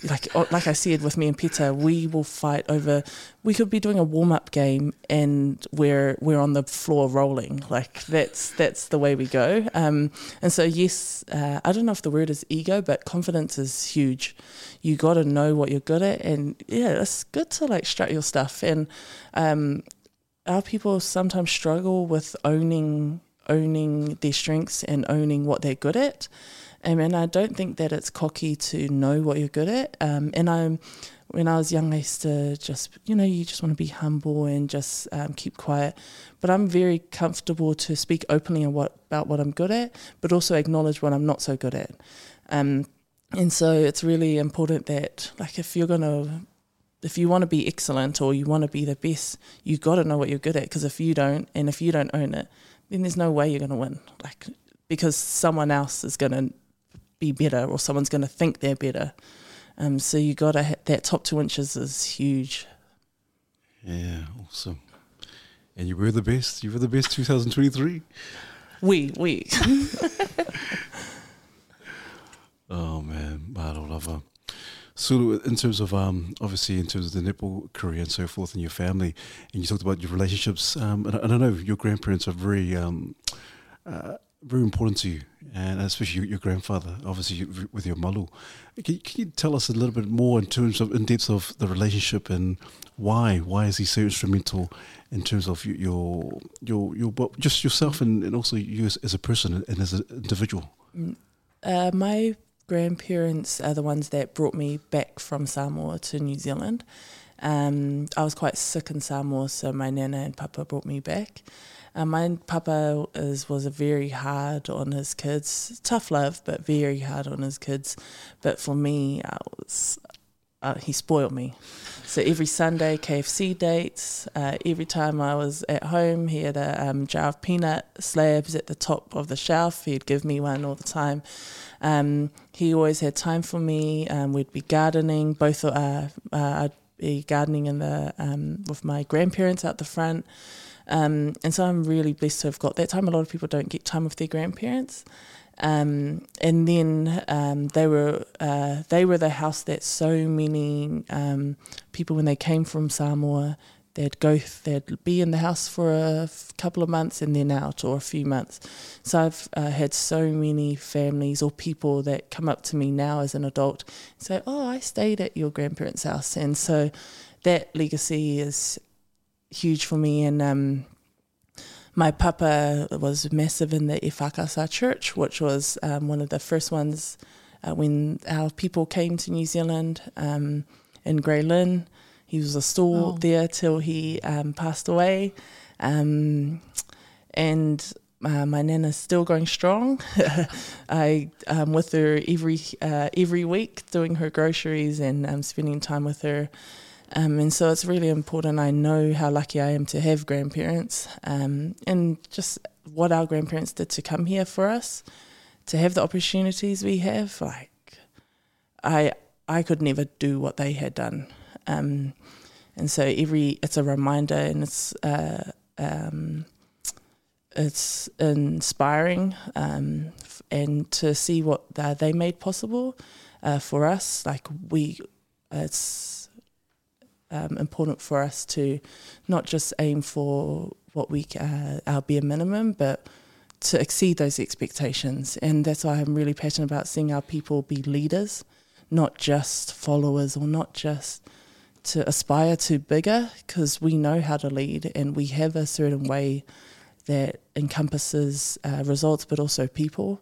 like oh, like I said with me and Peta, we will fight over. We could be doing a warm up game and we're we're on the floor rolling. Like that's that's the way we go. Um, and so yes, uh, I don't know if the word is ego, but confidence is huge. You got to know what you're good at, and yeah, it's good to like strut your stuff. And um, our people sometimes struggle with owning owning their strengths and owning what they're good at. Um, and I don't think that it's cocky to know what you're good at. Um, and I'm, when I was young, I used to just, you know, you just want to be humble and just um, keep quiet. But I'm very comfortable to speak openly about what I'm good at, but also acknowledge what I'm not so good at. Um, and so it's really important that, like, if you're going to if you want to be excellent or you want to be the best, you've got to know what you're good at. Because if you don't, and if you don't own it, then there's no way you're going to win. Like because someone else is going to be better or someone's going to think they're better. Um, so you got to that top two inches is huge. Yeah, awesome. And you were the best. You were the best 2023. We, we. oh man, I love Lava. So, in terms of um, obviously in terms of the netball career and so forth, and your family, and you talked about your relationships, um, and, and I know your grandparents are very um, uh, very important to you, and especially your, your grandfather, obviously with your malu. Can, can, you tell us a little bit more in terms of in depth of the relationship and why why is he so instrumental in terms of your your your, your just yourself and, and also you as, as a person and as an individual? Mm, uh, my grandparents are the ones that brought me back from Samoa to New Zealand. Um, I was quite sick in Samoa, so my nana and papa brought me back. Uh, my papa is was very hard on his kids, tough love, but very hard on his kids. But for me, I was uh, he spoiled me. So every Sunday, KFC dates. Uh, every time I was at home, he had a um, jar of peanut slabs at the top of the shelf. He'd give me one all the time. Um, he always had time for me. Um, we'd be gardening. Both uh, uh, I'd be gardening in the um, with my grandparents out the front. Um, and so I'm really blessed to have got that time. A lot of people don't get time with their grandparents. Um, and then um, they were uh, they were the house that so many um, people when they came from Samoa they'd go they'd be in the house for a couple of months and then out or a few months. So I've uh, had so many families or people that come up to me now as an adult and say, "Oh, I stayed at your grandparents' house," and so that legacy is huge for me. And um, my papa was massive in the Ifakasa church, which was um, one of the first ones uh, when our people came to New Zealand um, in Grey Lynn. He was a stall oh. there till he um, passed away. Um, and uh, my nana's still going strong. I um, with her every uh, every week doing her groceries and um, spending time with her. Um, and so it's really important. I know how lucky I am to have grandparents um, and just what our grandparents did to come here for us, to have the opportunities we have. Like, I I could never do what they had done. Um, and so every it's a reminder and it's uh, um, it's inspiring um, and to see what uh, they made possible uh, for us. Like we, it's um, important for us to not just aim for what we uh, our bare minimum, but to exceed those expectations. And that's why I'm really passionate about seeing our people be leaders, not just followers or not just to aspire to bigger, because we know how to lead and we have a certain way that encompasses uh, results, but also people.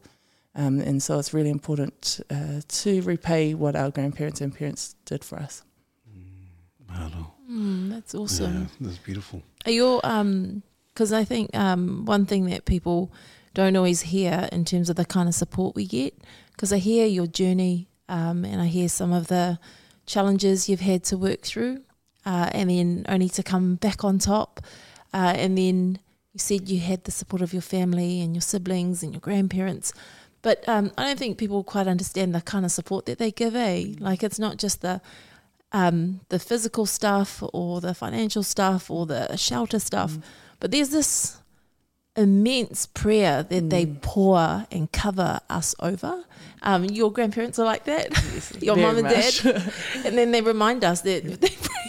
Um, and so it's really important uh, to repay what our grandparents and parents did for us. Mahalo. Mm, that's awesome. Yeah, that's beautiful. Are your um? Because I think um, one thing that people don't always hear in terms of the kind of support we get, because I hear your journey um, and I hear some of the challenges you've had to work through, uh, and then only to come back on top, uh, and then you said you had the support of your family and your siblings and your grandparents. But um, I don't think people quite understand the kind of support that they give. Eh, like it's not just the um, the physical stuff or the financial stuff or the shelter stuff. Mm. But there's this immense prayer that they Mm. pour and cover us over. Um, your grandparents are like that, your Very mum and much. dad, and then they remind us that they pray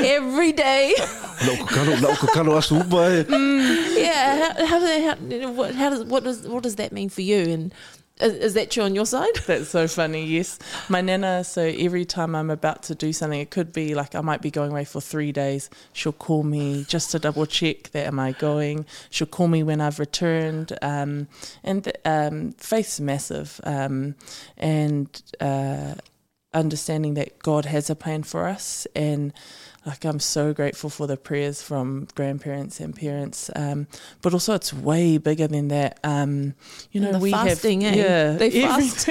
every day. Lauko kano, lauko kano asu upa e. Yeah, how, how, how, what, how does what does what does that mean for you? And is, is that true on your side? That's so funny. Yes, my nana. So every time I'm about to do something, it could be like I might be going away for three days. She'll call me just to double check that am I going. She'll call me when I've returned. Um, and um, faith's massive. Um, and uh, understanding that God has a plan for us and. Like I'm so grateful for the prayers from grandparents and parents, um, but also it's way bigger than that. Um, you know, we fasting, have eh? yeah, They fast.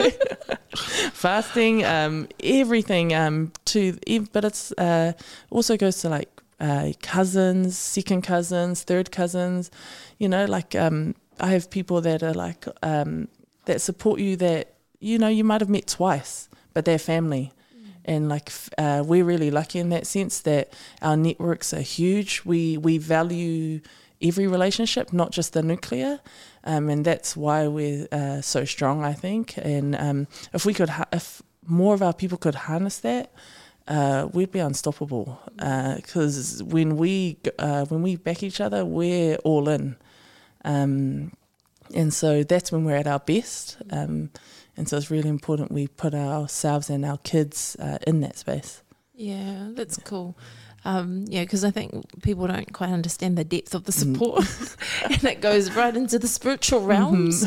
fasting, um, everything. Um, to but it's uh, also goes to like uh, cousins, second cousins, third cousins. You know, like um, I have people that are like um, that support you that you know you might have met twice, but they're family. And like uh, we're really lucky in that sense that our networks are huge. We we value every relationship, not just the nuclear, um, and that's why we're uh, so strong. I think, and um, if we could, ha- if more of our people could harness that, uh, we'd be unstoppable. Because when we uh, when we back each other, we're all in, um, and so that's when we're at our best. And so it's really important we put ourselves and our kids uh, in that space. Yeah, that's cool. Um, yeah, because I think people don't quite understand the depth of the Mm. support, and it goes right into the spiritual realms.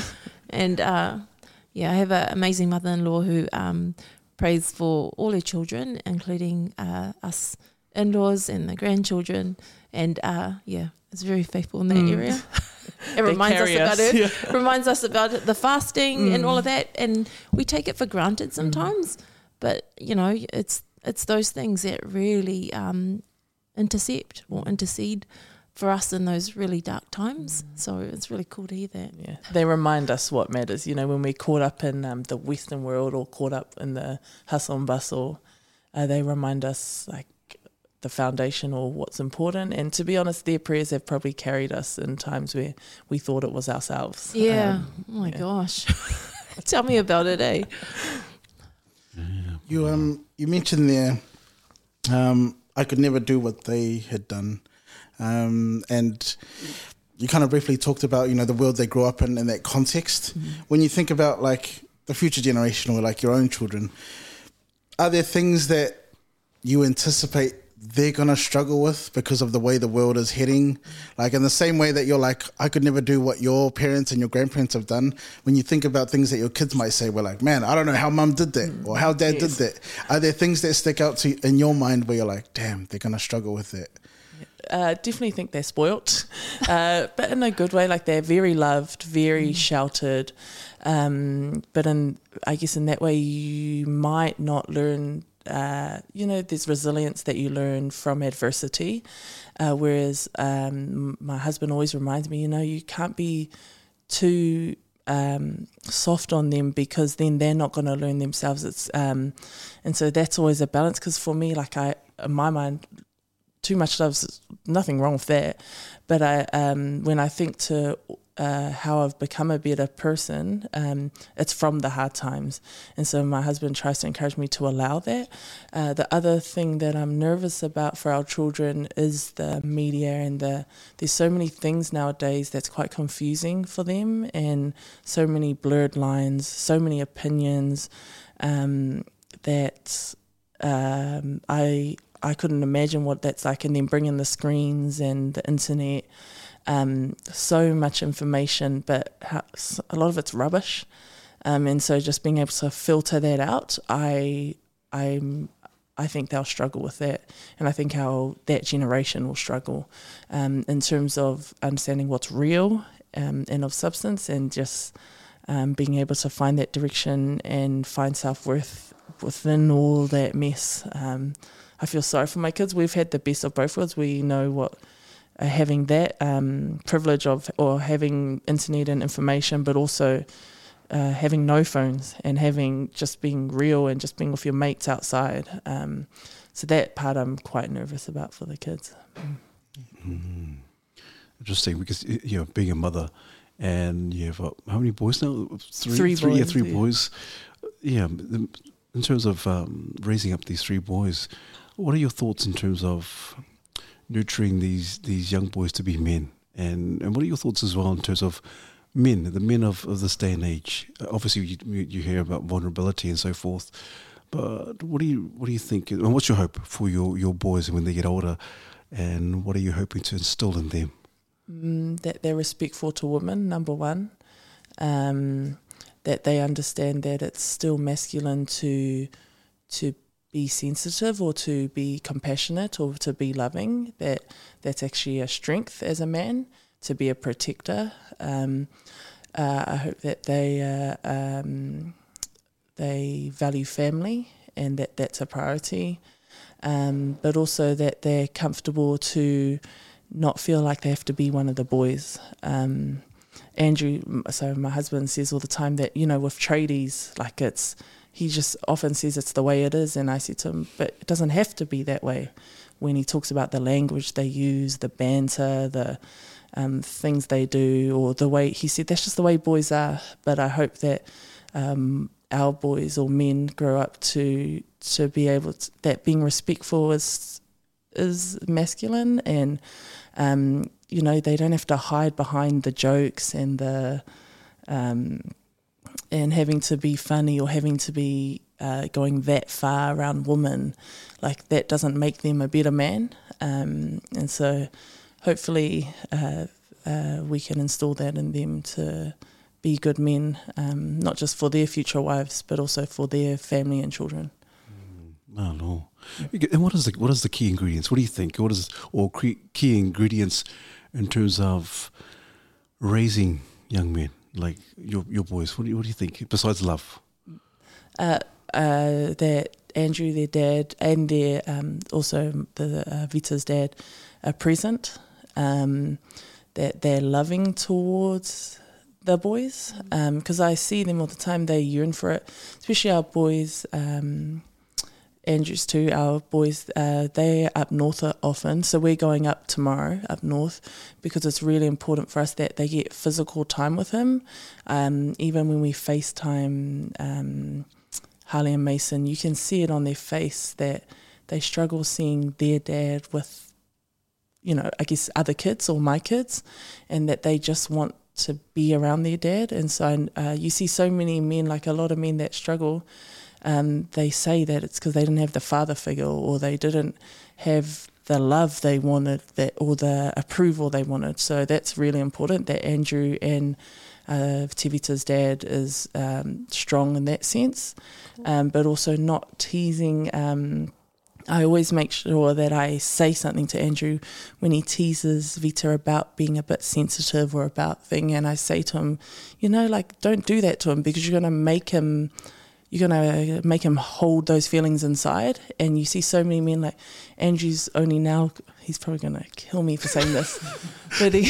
And uh, yeah, I have an amazing mother-in-law who um, prays for all her children, including uh, us in-laws and the grandchildren. And uh, yeah, it's very faithful in that Mm. area. it reminds us about us, her yeah. reminds us about the fasting and Mm. all of that, and we take it for granted sometimes. But you know, it's it's those things that really um, intercept or intercede for us in those really dark times. So it's really cool to hear that. Yeah, they remind us what matters. You know, when we're caught up in um, the Western world or caught up in the hustle and bustle, uh, they remind us like the foundation or what's important. And to be honest, their prayers have probably carried us in times where we thought it was ourselves. Yeah. Um, oh my yeah. gosh. Tell me about it, eh? You um you mentioned there, um, I could never do what they had done, um, and you kind of briefly talked about you know the world they grew up in in that context. When you think about like the future generation or like your own children, are there things that you anticipate they're gonna struggle with because of the way the world is heading? Like in the same way that you're like, I could never do what your parents and your grandparents have done. When you think about things that your kids might say, we're like, man, I don't know how mum did that or how dad Yes. did that. Are there things that stick out to you in your mind where you're like, damn, they're gonna struggle with it? uh, definitely think they're spoilt, uh, but in a good way. Like they're very loved, very sheltered, um, but in I guess in that way you might not learn. Uh, you know, there's resilience that you learn from adversity. Uh, whereas um, my husband always reminds me, you know, you can't be too um, soft on them because then they're not going to learn themselves. It's um, and so that's always a balance. Because for me, like I, in my mind, too much love's nothing wrong with that. But I, um, when I think to uh, how I've become a better person, um, it's from the hard times. And so my husband tries to encourage me to allow that. Uh, the other thing that I'm nervous about for our children is the media and the there's so many things nowadays that's quite confusing for them and so many blurred lines, so many opinions um, that um, I I couldn't imagine what that's like, and then bringing the screens and the internet, um, so much information, but a lot of it's rubbish, um, and so just being able to filter that out, I I'm I think they'll struggle with that, and I think how that generation will struggle um, in terms of understanding what's real um, and of substance, and just um, being able to find that direction and find self worth within all that mess. Um, I feel sorry for my kids. We've had the best of both worlds. We know what having that um, privilege of or having internet and information, but also uh, having no phones and having just being real and just being with your mates outside. Um, so that part I'm quite nervous about for the kids. Mm. Interesting, because you know, being a mother, and you have uh, how many boys now? Three yeah, boys, three yeah. boys. Yeah, in terms of um, raising up these three boys, what are your thoughts in terms of nurturing these these young boys to be men? And and what are your thoughts as well in terms of men, the men of, of this day and age? Obviously, you, you you hear about vulnerability and so forth, but what do you what do you think? And what's your hope for your your boys when they get older? And what are you hoping to instill in them? mm, that they're respectful to women, number one. Um, that they understand that it's still masculine to to be sensitive or to be compassionate or to be loving. That that's actually a strength as a man to be a protector. Um, uh, I hope that they uh, um, they value family and that that's a priority. Um, but also that they're comfortable to not feel like they have to be one of the boys. Um, Andrew, so my husband says all the time that you know with tradies, like it's he just often says it's the way it is, and I said to him, but it doesn't have to be that way. When he talks about the language they use, the banter, the um, things they do, or the way he said that's just the way boys are. But I hope that um, our boys or men grow up to to be able to, that being respectful is is masculine and um, you know they don't have to hide behind the jokes and the um, and having to be funny or having to be uh, going that far around women like that doesn't make them a better man um, and so hopefully uh, uh, we can install that in them to be good men um, not just for their future wives but also for their family and children Oh no! And what is the what is the key ingredients? What do you think? What is or key ingredients in terms of raising young men like your your boys? What do you, what do you think besides love? uh, uh, that Andrew, their dad, and their um, also the uh, Vita's dad are present. Um, that they're loving towards the boys because I see them all the time. They yearn for it, especially our boys. Um, Andrews too, our boys, uh, they're up north often. So we're going up tomorrow up north because it's really important for us that they get physical time with him. Um, even when we FaceTime um, Harley and Mason, you can see it on their face that they struggle seeing their dad with, you know, I guess other kids or my kids, and that they just want to be around their dad. And so uh, you see so many men, like a lot of men that struggle um, they say that it's because they didn't have the father figure or they didn't have the love they wanted that or the approval they wanted. So that's really important that Andrew and uh, Tivita's dad is um, strong in that sense, um, but also not teasing. Um, I always make sure that I say something to Andrew when he teases Vita about being a bit sensitive or about thing, and I say to him, you know, like don't do that to him because you're going to make him you're to make him hold those feelings inside. And you see so many men like Andrew's only now, he's probably going to kill me for saying this, but he,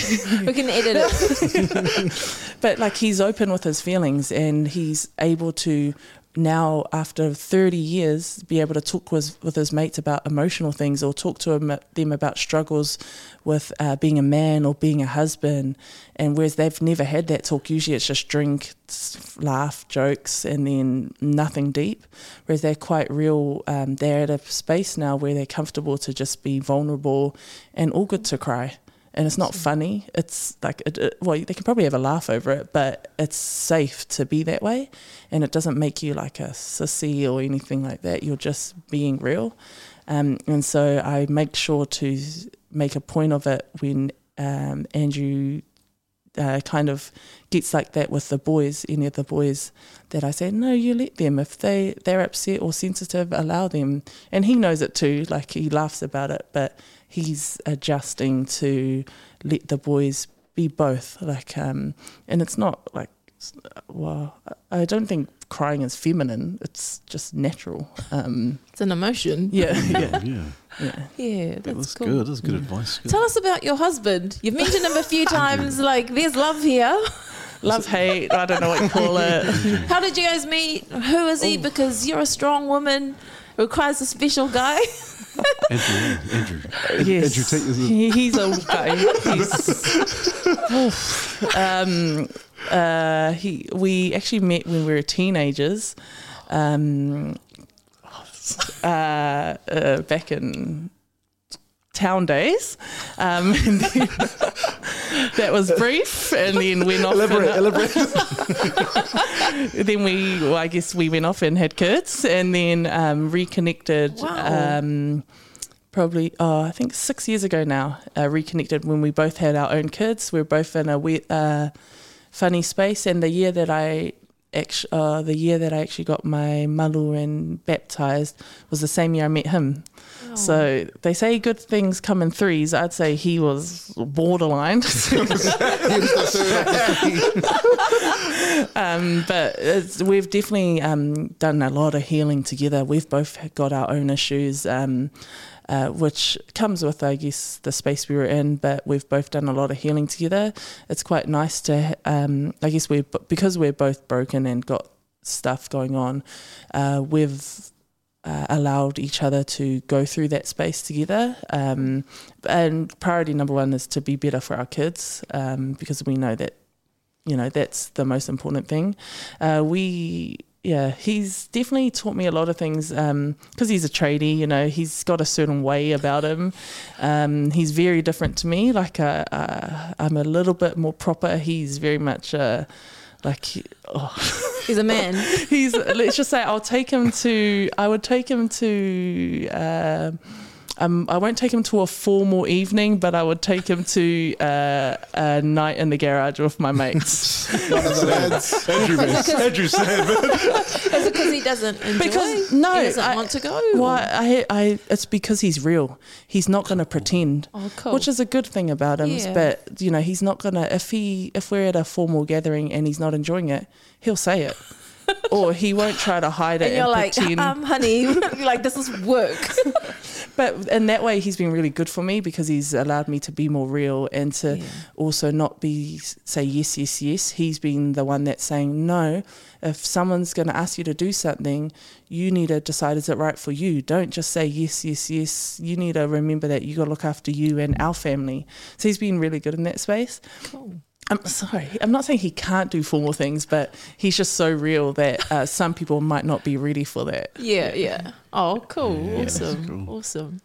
We can edit it. but like he's open with his feelings and he's able to now after 30 years be able to talk with, with his mates about emotional things or talk to him, them about struggles with uh, being a man or being a husband. And whereas they've never had that talk usually it's just drink laugh jokes and then nothing deep. Whereas they're quite real um, they're at a space now where they're comfortable to just be vulnerable and all good to cry and it's not funny. It's like, it, it, well, they can probably have a laugh over it, but it's safe to be that way, and it doesn't make you like a sissy or anything like that. You're just being real, um, and so I make sure to make a point of it when um, Andrew uh, kind of gets like that with the boys, any of the boys, that I say, no, you let them. If they, they're upset or sensitive, allow them. And he knows it too, like he laughs about it, but he's adjusting to let the boys be both. Like, um, and it's not like, well, I don't think crying is feminine. It's just natural. Um, It's an emotion. yeah, yeah, Yeah, yeah. Yeah, that's that was cool. good. That's good advice. Good. Tell us about your husband. You've mentioned him a few times. Like, there's love here. Love, hate, I don't know what you call it. How did you guys meet? Who is he? Because you're a strong woman. Requires a special guy. Andrew, Andrew. Yes. Andrew, take this. He, he's a guy. He's, um, uh, he, we actually met when we were teenagers, um, uh, uh, back in town days. Um, and then that was brief, and then went off. Elaborate, and, elaborate. then we, well, I guess we went off and had kids, and then um, reconnected. Wow. Um, probably, oh, I think six years ago now. Uh, reconnected when we both had our own kids. We were both in a we- uh, funny space, and the year that I. Actually, uh, the year that I actually got my malu and baptized was the same year I met him. So they say good things come in threes. I'd say he was borderline. um, but it's, we've definitely um, done a lot of healing together. We've both got our own issues, um, uh, which comes with, I guess, the space we were in. But we've both done a lot of healing together. It's quite nice to, um, I guess, we because we're both broken and got stuff going on. Uh, we've uh, allowed each other to go through that space together. Um, and priority number one is to be better for our kids um, because we know that, you know, that's the most important thing. Uh, we, yeah, he's definitely taught me a lot of things because he's a tradie, you know, he's got a certain way about him. Um, he's very different to me. Like, uh, uh, I'm a little bit more proper. He's very much. Uh, like oh, He's a man. he's let's just say I'll take him to I would take him to uh, um, I won't take him to a formal evening, but I would take him to uh, a night in the garage with my mates. One of the lads. Andrew. Andrew said. Is it because he doesn't enjoy? Because- no, he doesn't I- want to go. Why? I, I, it's because he's real. He's not going to pretend. Oh, cool. Which is a good thing about him, Yeah. but you know he's not gonna. If he, if we're at a formal gathering and he's not enjoying it, he'll say it, or he won't try to hide it and and, you're like, pretend. um, honey, you're like this is work. But in that way, he's been really good for me because he's allowed me to be more real and to Yeah. also not be say yes, yes, yes. He's been the one that's saying no. If someone's going to ask you to do something, you need to decide is it right for you. Don't just say yes, yes, yes. You need to remember that you got to look after you and our family. So he's been really good in that space. Cool. I'm sorry. I'm not saying he can't do formal things, but he's just so real that uh, some people might not be ready for that. Yeah, yeah. Oh, cool. Yeah, awesome. cool. Awesome.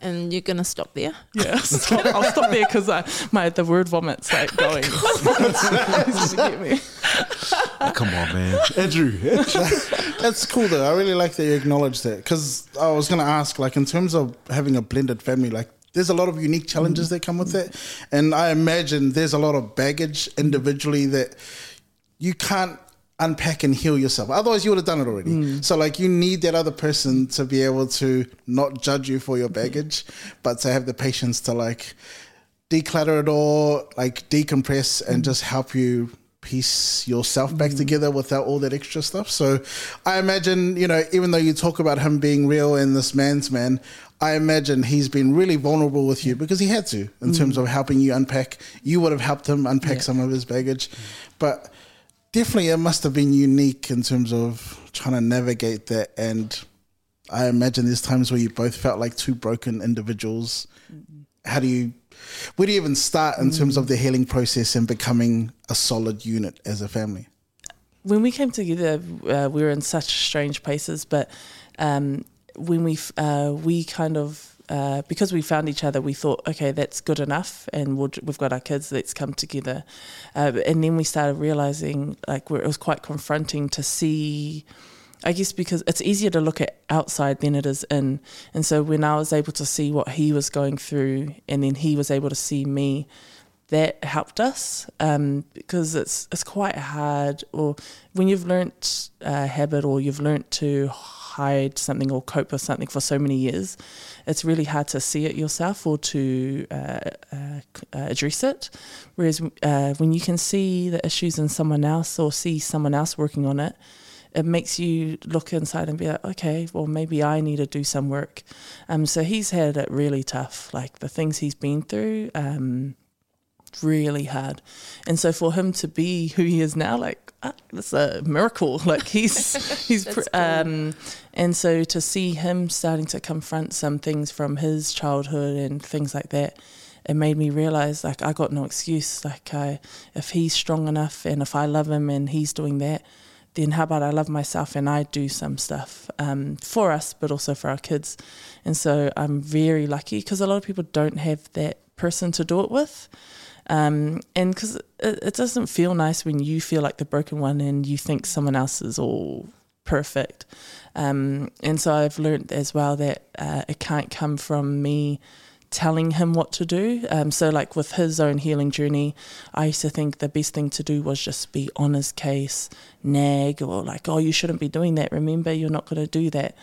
And you're gonna stop there. Yeah, stop, I'll stop there because my the word vomit's like going. It's gonna get me. Oh, come on, man. Andrew. That's cool though. I really like that you acknowledge that because I was going to ask, like, in terms of having a blended family, like, there's a lot of unique challenges that come with it, and I imagine there's a lot of baggage individually that you can't unpack and heal yourself. Otherwise, you would have done it already. Hmm. So, like, you need that other person to be able to not judge you for your baggage, but to have the patience to like declutter it all, like decompress, and hmm. just help you piece yourself back hmm. together without all that extra stuff. So I imagine, you know, even though you talk about him being real and this man's man, I imagine he's been really vulnerable with you because he had to in terms of helping you unpack. You would have helped him unpack some of his baggage. But definitely it must have been unique in terms of trying to navigate that and I imagine there's times where you both felt like two broken individuals. How do you, where do you even start in terms of the healing process and becoming a solid unit as a family? When we came together, uh, we were in such strange places, but um, when we uh, we kind of uh, because we found each other, we thought, okay, that's good enough, and we'll, we've got our kids. Let's come together. Uh, and then we started realizing, like, it was quite confronting to see. I guess because it's easier to look at outside than it is in. And so when I was able to see what he was going through, and then he was able to see me, that helped us um, because it's it's quite hard. Or when you've learnt a habit or you've learnt to hide something or cope with something for so many years, it's really hard to see it yourself or to uh, uh, uh, address it. Whereas uh, when you can see the issues in someone else or see someone else working on it, it makes you look inside and be like, okay, well, maybe I need to do some work. Um, so he's had it really tough, like the things he's been through, um, really hard. And so for him to be who he is now, like, ah, that's a miracle. Like he's, he's, pr- um, and so to see him starting to confront some things from his childhood and things like that, it made me realize like I got no excuse. Like I, if he's strong enough and if I love him and he's doing that, then how about I love myself and I do some stuff um, for us, but also for our kids. And so I'm very lucky because a lot of people don't have that person to do it with. Um, and because it, it doesn't feel nice when you feel like the broken one and you think someone else is all perfect. Um, and so I've learned as well that uh, it can't come from me telling him what to do. Um, so, like with his own healing journey, I used to think the best thing to do was just be on his case, nag, or like, oh, you shouldn't be doing that. Remember, you're not going to do that.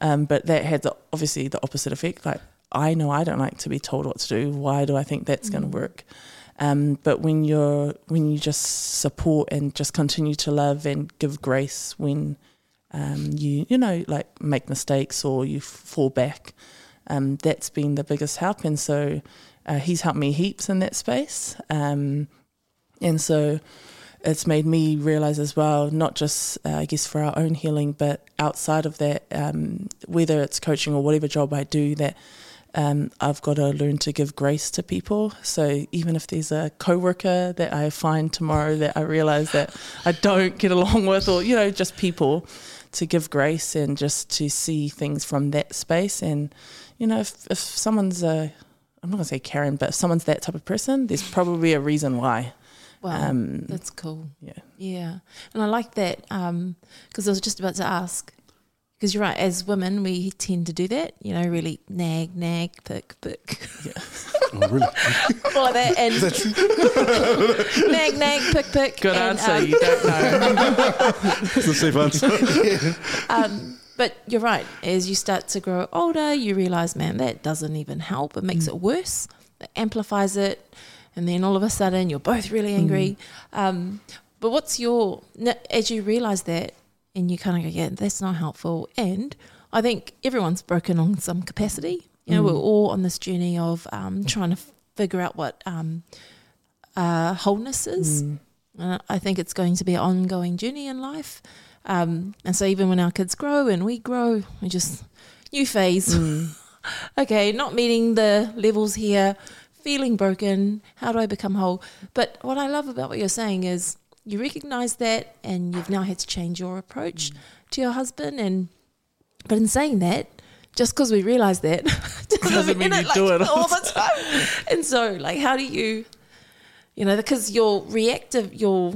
Um, but that had the, obviously the opposite effect. Like, I know I don't like to be told what to do. Why do I think that's going to work? Um, but when you're when you just support and just continue to love and give grace when um, you you know like make mistakes or you fall back, um, that's been the biggest help. And so uh, he's helped me heaps in that space. Um, and so it's made me realize as well, not just uh, I guess for our own healing, but outside of that, um, whether it's coaching or whatever job I do, that um, I've got to learn to give grace to people. So even if there's a coworker that I find tomorrow that I realize that I don't get along with, or you know, just people, to give grace and just to see things from that space. And you know, if if someone's a, I'm not gonna say Karen, but if someone's that type of person, there's probably a reason why. Wow, Um, that's cool. yeah. Yeah, and I like that because I was just about to ask. Because you're right, as women, we tend to do that. You know, really nag, nag, pick, pick, Oh, really? all of that, and nag, nag, pick, pick. Good and, answer. um, you don't know. That's the safe answer. um, but you're right. As you start to grow older, you realize, man, that doesn't even help. It makes it worse. It amplifies it, and then all of a sudden, you're both really angry. Um, but what's your as you realize that, and you kind of go, yeah, that's not helpful. And I think everyone's broken on some capacity. You know, we're all on this journey of um, trying to figure out what um, uh, wholeness is. Mm. Uh, I think it's going to be an ongoing journey in life. Um, and so even when our kids grow and we grow, we just new phase. Mm. okay, not meeting the levels here, feeling broken. How do I become whole? But what I love about what you're saying is you recognize that and you've now had to change your approach to your husband. And but in saying that, just because we realize that Doesn't mean you do it all the time. and so, like, how do you, you know, because you're reactive, you're,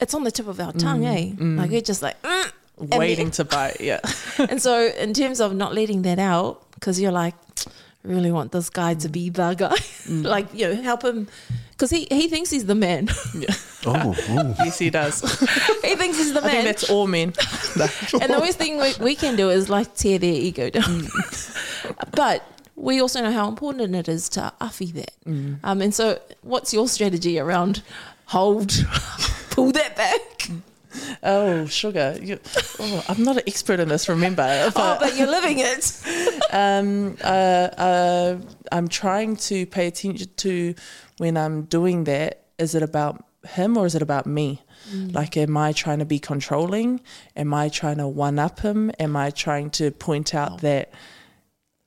it's on the tip of our tongue, eh? Like, we're just like, "Mm." Waiting then- to bite. Yeah. and so, in terms of not letting that out, because you're like, I really want this guy to be the guy, like, you know, help him, because he, he thinks he's the man. Oh, oh. yes, he does. he thinks he's the I think man. that's all men. and the worst thing we, we can do is like tear their ego down. but we also know how important it is to uffy that. Um, and so, what's your strategy around hold, pull that back? Oh, sugar. You, oh, I'm not an expert in this, remember. Oh, But, but you're living it. um, uh, uh, I'm trying to pay attention to when I'm doing that. Is it about him or is it about me? Mm. Like, am I trying to be controlling? Am I trying to one up him? Am I trying to point out that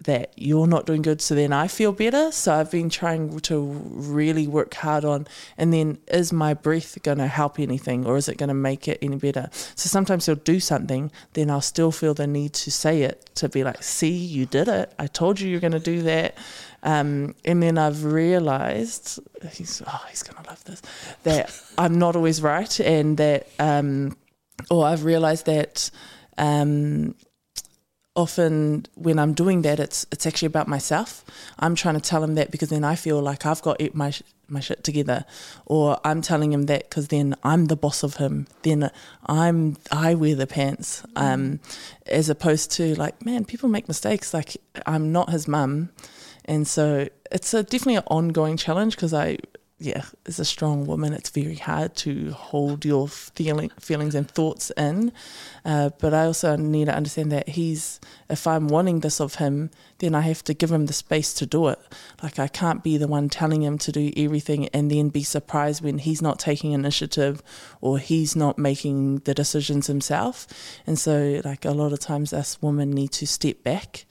that you're not doing good so then I feel better. So I've been trying to really work hard on and then is my breath going to help anything or is it going to make it any better? So sometimes he'll do something, then I'll still feel the need to say it to be like, see, you did it. I told you you're going to do that. Um, and then I've realized he's, oh, he's going to love this, that I'm not always right and that, um, or I've realized that, um, often when I'm doing that, it's it's actually about myself. I'm trying to tell him that because then I feel like I've got my sh- my shit together, or I'm telling him that because then I'm the boss of him. Then I'm I wear the pants, um, as opposed to like, man, people make mistakes. Like I'm not his mum, and so it's a definitely an ongoing challenge because I yeah, as a strong woman, it's very hard to hold your feeling, feelings and thoughts in. Uh, but I also need to understand that he's, if I'm wanting this of him, then I have to give him the space to do it. Like I can't be the one telling him to do everything and then be surprised when he's not taking initiative or he's not making the decisions himself. And so, like a lot of times, us women need to step back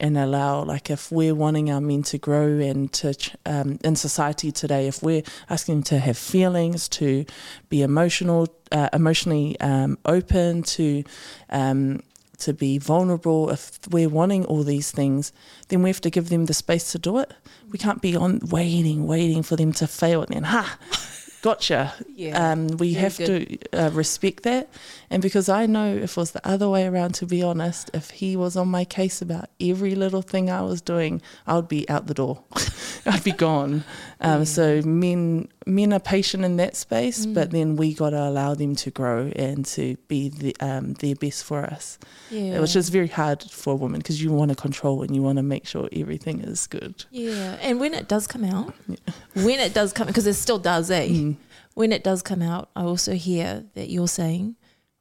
and allow like if we're wanting our men to grow and to um, in society today if we're asking them to have feelings to be emotional uh, emotionally um, open to um, to be vulnerable if we're wanting all these things then we have to give them the space to do it. We can't be on waiting waiting for them to fail and then ha gotcha Yeah, um, we have to uh, respect that and because I know if it was the other way around, to be honest, if he was on my case about every little thing I was doing, I would be out the door. I'd be gone. Um, So men men are patient in that space, but then we got to allow them to grow and to be the, um, their best for us, Yeah. which is very hard for a woman because you want to control and you want to make sure everything is good. Yeah, and when it does come out, when it does come, because it still does, eh? Mm. When it does come out, I also hear that you're saying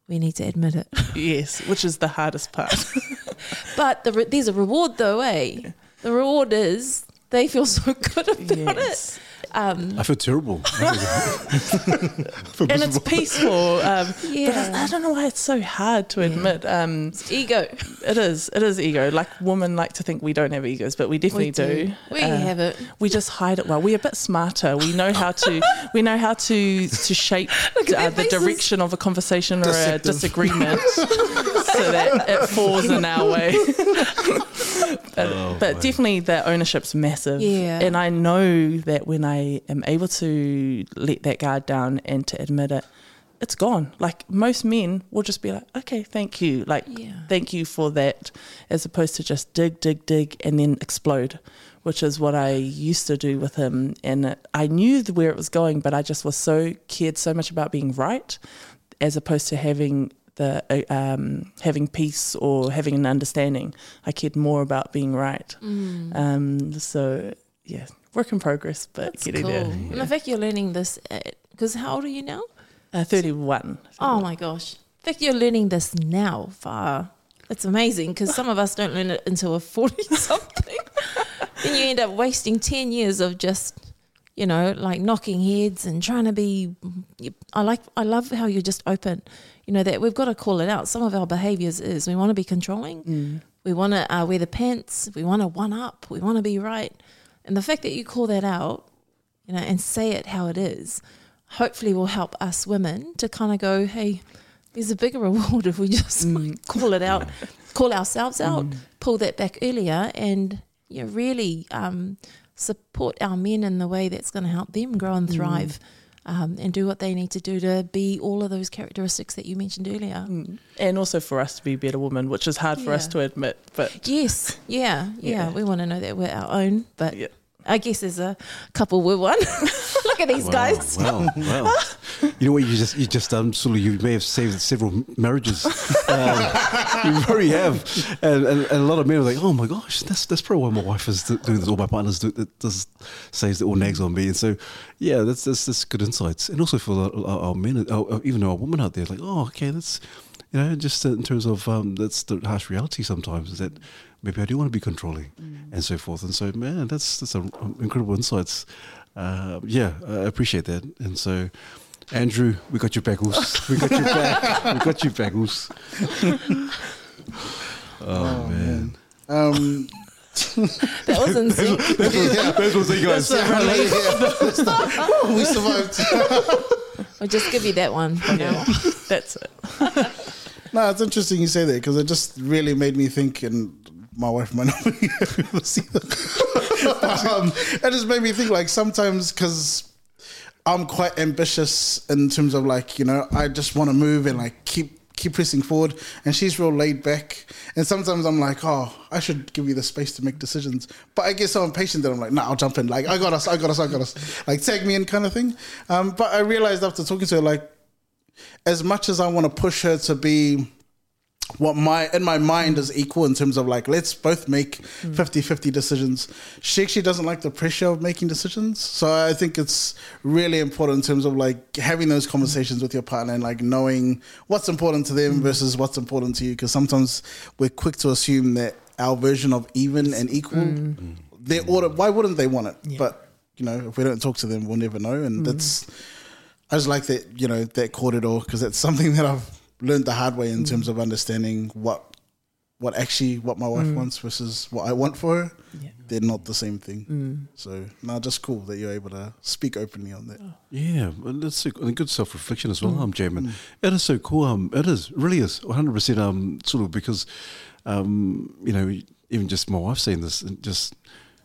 we need to admit it. Yes, which is the hardest part. But the re- there's a reward though, eh? The reward is they feel so good about yes. it. Um, I feel terrible. And it's peaceful. Um, But yeah, I, I don't know why it's so hard to admit. Um, ego. It is. It is ego. Like women like to think we don't have egos, but we definitely We do. We Uh, have it. We just hide it well. We're a bit smarter. We know how to. we know how to to shape uh, the direction of a conversation or a disagreement, so that it falls in our way. But Oh, but definitely the ownership's massive. Yeah. And I know that when I am able to let that guard down and to admit it, it's gone. Like most men will just be like, okay, thank you. Like, Yeah. thank you for that, as opposed to just dig, dig, dig, and then explode, which is what I used to do with him. And it, I knew where it was going, but I just was so cared so much about being right, as opposed to having the uh, um, having peace or having an understanding. I cared more about being right. Mm. Um, so yeah, work in progress, but That's getting cool. there. And Yeah. the fact you're learning this, because how old are you now? Uh, Thirty-one. Oh my gosh. The fact you're learning this now, far. It's amazing because some of us don't learn it until we're 40 something. then you end up wasting 10 years of just, you know, like knocking heads and trying to be. I like, I love how you're just open. You know, that we've got to call it out. Some of our behaviors is we want to be controlling, Mm. we want to uh, wear the pants, we want to one up, we want to be right. And the fact that you call that out, you know, and say it how it is, hopefully will help us women to kind of go, hey, there's a bigger reward if we just like, call it out, call ourselves out, pull that back earlier, and you know, really um, support our men in the way that's going to help them grow and thrive. Um, and do what they need to do to be all of those characteristics that you mentioned earlier. Mm. And also for us to be better women, which is hard for us to admit, but Yes, yeah, yeah, Yeah. We want to know that we're our own, but yeah. I guess as a couple, we're one. Look at these Wow, guys. Wow, wow. you know what? You just, you just, um, Sulu, you may have saved several marriages. Um, you probably have, and, and, and a lot of men are like, "Oh my gosh, that's that's probably why my wife is doing this. All my partners do that. Does says it all nags on me." And so, yeah, that's that's, that's good insights, and also for our, our, our men, our, even our women out there, like, "Oh, okay, that's." You know, just in terms of um, that's the harsh reality sometimes is that maybe I do want to be controlling and so forth. And so, man, that's that's a, incredible insights. Uh, yeah, I appreciate that. And so, Andrew, we got your bagels. We got your back. We got your bagels. Oh, man. Um, That was insane. Those ones you guys. we survived. I'll just give you that one for now. That's it. No, it's interesting you say that because it just really made me think, and my wife might not be able to see. But, um, it just made me think like sometimes because I'm quite ambitious in terms of like you know I just want to move and like keep keep pressing forward, and she's real laid back. And sometimes I'm like, oh, I should give you the space to make decisions, but I get so impatient that I'm like, nah, I'll jump in. Like, I got us, I got us, I got us. Like, tag me in, kind of thing. Um, but I realized after talking to her, like, as much as I want to push her to be what my in my mind is equal in terms of like let's both make hmm. 50-50 decisions. She actually doesn't like the pressure of making decisions. So i think it's really important in terms of like having those conversations with your partner and like knowing what's important to them hmm. versus what's important to you. Because sometimes we're quick to assume that our version of even and equal hmm. they order why wouldn't they want it? But you know if we don't talk to them we'll never know. And that's I just like that, you know, that corridor because it's something that I've learned the hard way in Mm. terms of understanding what what actually what my wife wants versus what I want for her. Yeah. They're not the same thing. Mm. So no, just cool that you're able to speak openly on that. Yeah, well, that's so, and good self reflection as well, um, Jamin. It is so cool. Um, it is really is one hundred percent. Um, sort of because, um, you know, even just my wife saying this, and just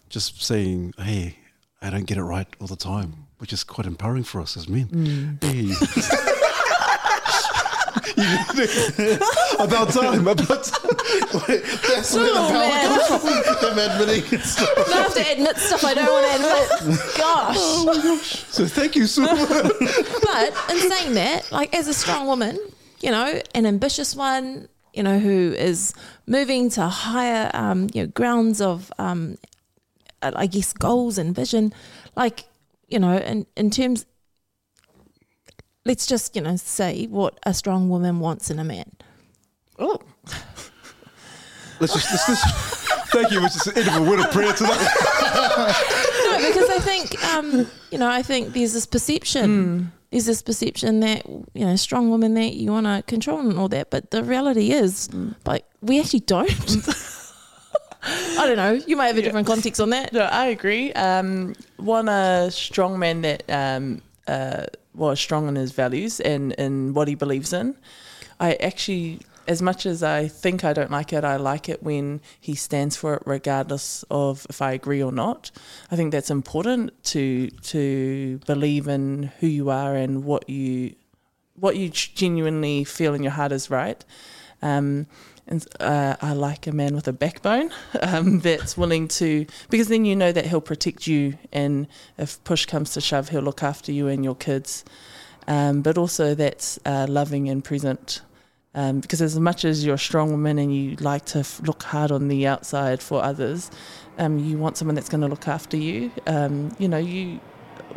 just saying, "Hey, I don't get it right all the time," which is quite empowering for us as men. Hey. about time, about time. That's where the Oh, power man. comes from. Them admitting it's I have to admit stuff I don't want to admit. Gosh. gosh So thank you so much. But in saying that, like as a strong woman, you know, an ambitious one, you know, who is moving to higher, um, you know, grounds of, um, uh, I guess, goals and vision, like, you know, in, in terms, let's just, you know, say what a strong woman wants in a man. Oh, Let's just, let's just thank you. It's just the end of a word of prayer tonight. no, because I think, um, you know, I think there's this perception. There's this perception that you know, strong women that you want to control and all that, but the reality is, like, we actually don't. I don't know. You might have a different context on that. No, I agree. Um, want a strong man that um, uh, was strong in his values and in what he believes in. I actually, as much as I think I don't like it, I like it when he stands for it, regardless of if I agree or not. I think that's important to to believe in who you are and what you what you genuinely feel in your heart is right. Um, and uh, I like a man with a backbone um, that's willing to, because then you know that he'll protect you, and if push comes to shove, he'll look after you and your kids. Um, but also that's uh, loving and present. Um, because as much as you're a strong woman and you like to f- look hard on the outside for others, um, you want someone that's going to look after you. Um, you know, you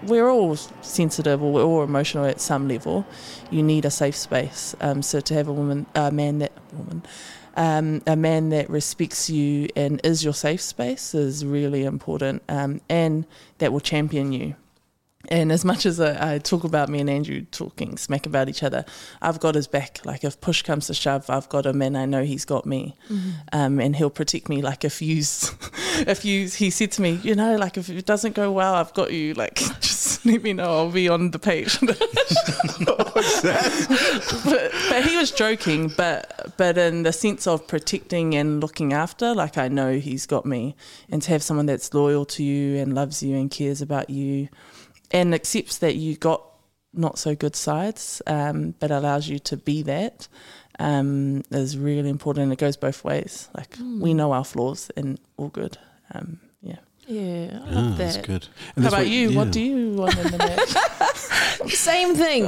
we're all sensitive or we're all emotional at some level. You need a safe space. Um, so to have a woman, a man that woman, um, a man that respects you and is your safe space is really important, um, and that will champion you. And as much as I, I talk about me and Andrew talking smack about each other, I've got his back. Like if push comes to shove, I've got him, and I know he's got me, um, and he'll protect me. Like if you, if you, he said to me, you know, like if it doesn't go well, I've got you. Like just let me know, I'll be on the page. but, but he was joking, but but in the sense of protecting and looking after, like I know he's got me, and to have someone that's loyal to you and loves you and cares about you, and accepts that you got not so good sides, um, but allows you to be that, um, is really important. It goes both ways. Like we know our flaws and all good. Um, yeah. Yeah, I Ah, love that's that. good. How that's about what- you? yeah. What do you want in the match? Same thing.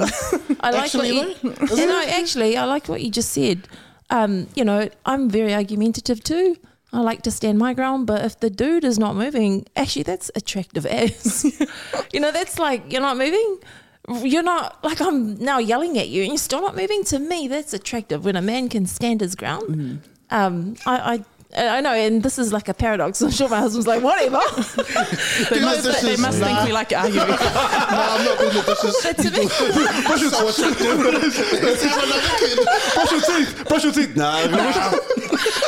I like Actually, what you. You know, actually, I like what you just said. Um, you know, I'm very argumentative too. I like to stand my ground, but if the dude is not moving, actually, that's attractive as. you know, that's like you're not moving. You're not like I'm now yelling at you, and you're still not moving. To me, that's attractive when a man can stand his ground. Um, I, I I know, and this is like a paradox. I'm sure my husband's like, whatever. they must, this they is- must think we like arguing. no, I'm not doing the dishes. But to me, brush your, So attractive. This is another kid. brush your teeth. Brush your teeth. Nah,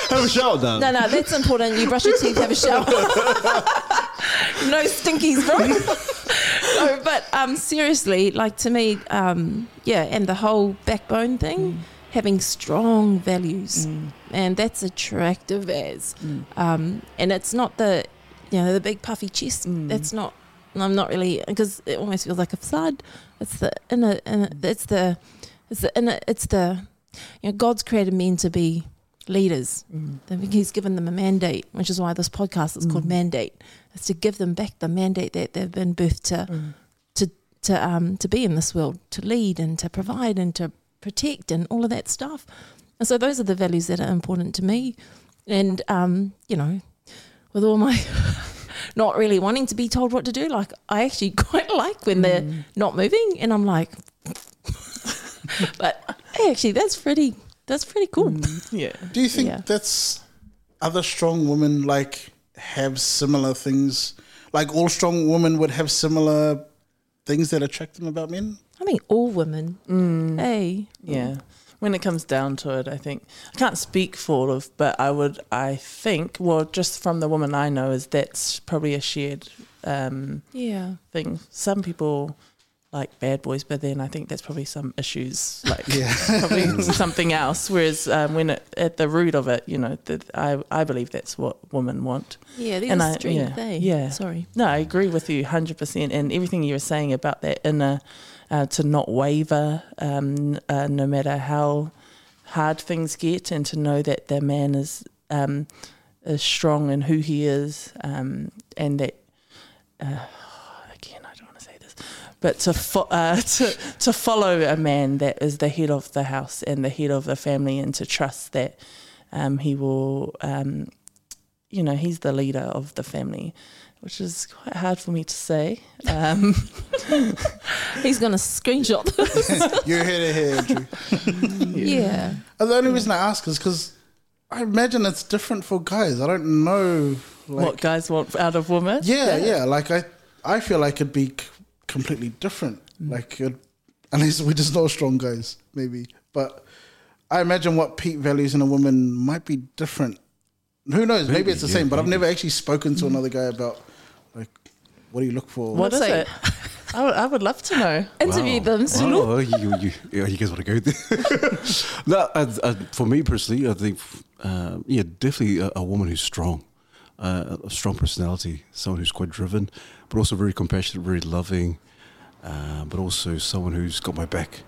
have a shower. Nah. No, no, that's important. You brush your teeth, have a shower. no stinkies, bro. no, but um, seriously, like to me, um, yeah, and the whole backbone thing, having strong values, and that's attractive as. Um, and it's not the, you know, the big puffy chest. That's not. I'm not really because it almost feels like a facade. It's the inner, inner it's the, it's the inner, it's the. you know, God's created men to be leaders. Mm. He's given them a mandate, which is why this podcast is called Mm. Mandate. It's to give them back the mandate that they've been birthed to Mm. to to um to be in this world, to lead and to provide and to protect and all of that stuff. And so those are the values that are important to me. And um, you know, with all my not really wanting to be told what to do, like I actually quite like when they're Mm. not moving and I'm like but hey, actually that's pretty that's pretty cool. Mm, yeah. Do you think Yeah. that's other strong women like have similar things? Like all strong women would have similar things that attract them about men? I mean all women. Mm. Hey. Yeah. When it comes down to it, I think I can't speak for all of, but I would, I think, well, just from the woman I know, is that's probably a shared um, Yeah. thing. Some people like bad boys, but then I think that's probably some issues, like Yeah. probably something else. Whereas um, when it, at the root of it, you know, that I, I believe that's what women want. Yeah, there's And a I- strength, yeah, eh? yeah. Sorry. No, I agree with you 100%. And everything you were saying about that inner, uh, to not waver, um, uh, no matter how hard things get, and to know that the man is, um, is strong in who he is, um, and that, uh, again, I don't want to say this, but to, fo- uh, to, to follow a man that is the head of the house and the head of the family, and to trust that um, he will, um, you know, he's the leader of the family which is quite hard for me to say. Um, He's gonna screenshot this. You're here to hear, Andrew. yeah. And the only reason I ask is because I imagine it's different for guys. I don't know. Like, what guys want out of women? Yeah, yeah. Like I, I feel like it'd be c- completely different. Like, it, unless we're just not strong guys, maybe. But I imagine what Pete values in a woman might be different. Who knows? Maybe, Maybe, it's the yeah, same. But I've never actually spoken to another guy about like what do you look for. What is Say- it? I would, I would love to know. Interview them. Sulu. Wow, you, you, you, you guys want to go there? no, uh, uh, for me personally, I think, uh, yeah, definitely a, a woman who's strong, uh, a strong personality, someone who's quite driven, but also very compassionate, very loving, uh, but also someone who's got my back.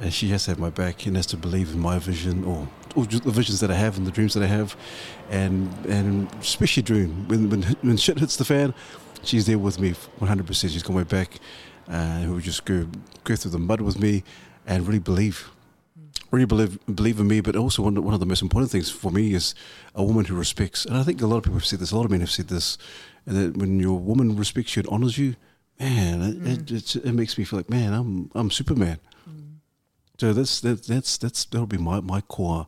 And she has to have my back and has to believe in my vision or, or just the visions that I have and the dreams that I have. And and especially during when, when, when shit hits the fan, she's there with me 100%. She's got my back uh, who would just go go through the mud with me and really believe, really believe believe in me. But also one one of the most important things for me is a woman who respects. And I think a lot of people have said this. A lot of men have said this. And that when your woman respects you and honors you, man, it, it, it, it makes me feel like man, I'm I'm Superman. So that's that, that's that's that'll be my my core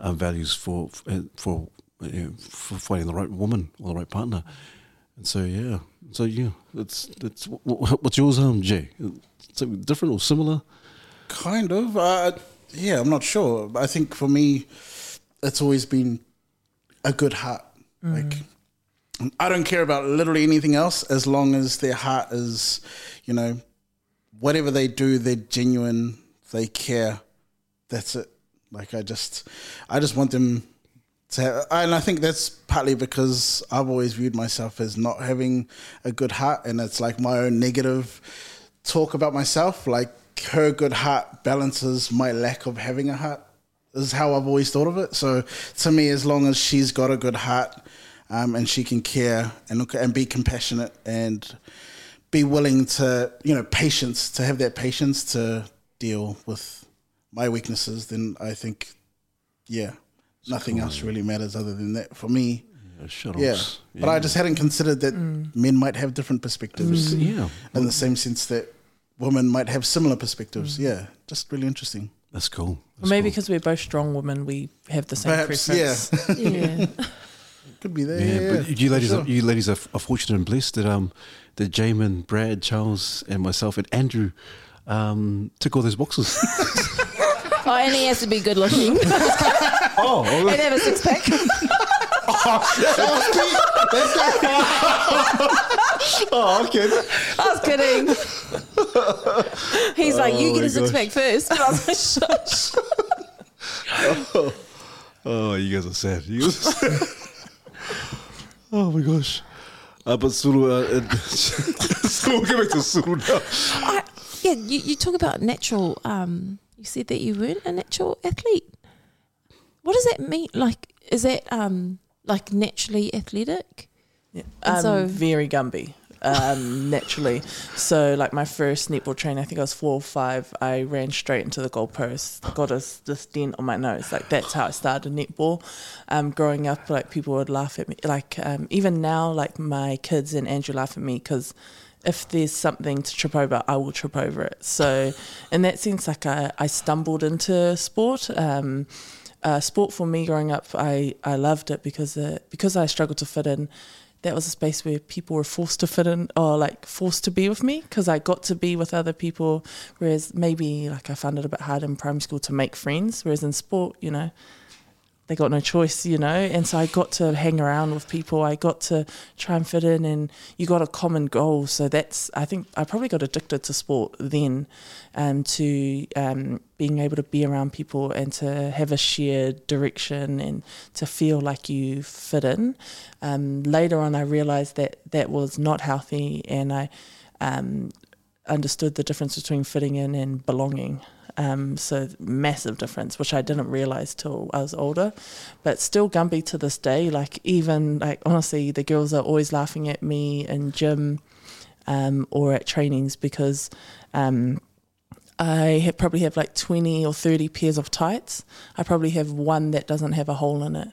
uh, values for for uh, for finding the right woman or the right partner. And so yeah, so yeah, that's that's wh- wh- what's yours, um, Jay? Something different or similar? Kind of. Uh, yeah, I'm not sure. I think for me, it's always been a good heart. Like, I don't care about literally anything else as long as their heart is, you know, whatever they do, they're genuine, they care. That's it. Like, I just, I just want them to have, and I think that's partly because I've always viewed myself as not having a good heart, and it's like my own negative talk about myself. Like her good heart balances my lack of having a heart. Is how I've always thought of it. So to me, as long as she's got a good heart um, and she can care and look and be compassionate and be willing to, you know, patience to have that patience to deal with my weaknesses, then I think, yeah, nothing else really matters other than that for me. Yeah, shut Yeah. ups. But I just hadn't considered that mm. men might have different perspectives mm. yeah, in the same sense that women might have similar perspectives. Mm. Yeah, just really interesting. that's cool. That's maybe cool. because we're both strong women, we have the same Perhaps, preference. yeah, Yeah. Could be there. Yeah, Yeah, yeah, but you ladies, for are, you ladies are, are fortunate and blessed that um that Jamin, Brad, Charles, and myself and Andrew um took all those boxes. Oh, and he has to be good looking and oh, have a six pack. oh, okay. I was kidding. He's like, you Oh get my a six pack first. And I was like, shush. Oh, you guys are sad. You guys are sad. Oh my gosh. Uh, but Sulu, uh, uh, so we'll get back to Sulu now. I, yeah, you, you talk about natural um, you said that you weren't a natural athlete. What does that mean? Like, is that um like naturally athletic? Yeah. Um, so- very Gumby, um, naturally. So, like my first netball training, I think I was four or five. I ran straight into the goalpost, got a this dent on my nose. Like that's how I started netball. Um, growing up, like people would laugh at me. Like um, even now, like my kids and Andrew laugh at me because if there's something to trip over, I will trip over it. So, in that sense, like I, I stumbled into sport. Um, uh, sport for me growing up, I, I loved it because uh, because I struggled to fit in. That was a space where people were forced to fit in or like forced to be with me because I got to be with other people. Whereas maybe like I found it a bit hard in primary school to make friends. Whereas in sport, you know, they got no choice, you know. And so I got to hang around with people. I got to try and fit in, and you got a common goal. So that's I think I probably got addicted to sport then, um, to um, being able to be around people and to have a shared direction and to feel like you fit in. Um, later on, I realized that that was not healthy, and I um, understood the difference between fitting in and belonging. Um, so massive difference, which I didn't realize till I was older, but still Gumby to this day. Like even like honestly, the girls are always laughing at me in gym um, or at trainings because um, I ha- probably have like twenty or thirty pairs of tights. I probably have one that doesn't have a hole in it.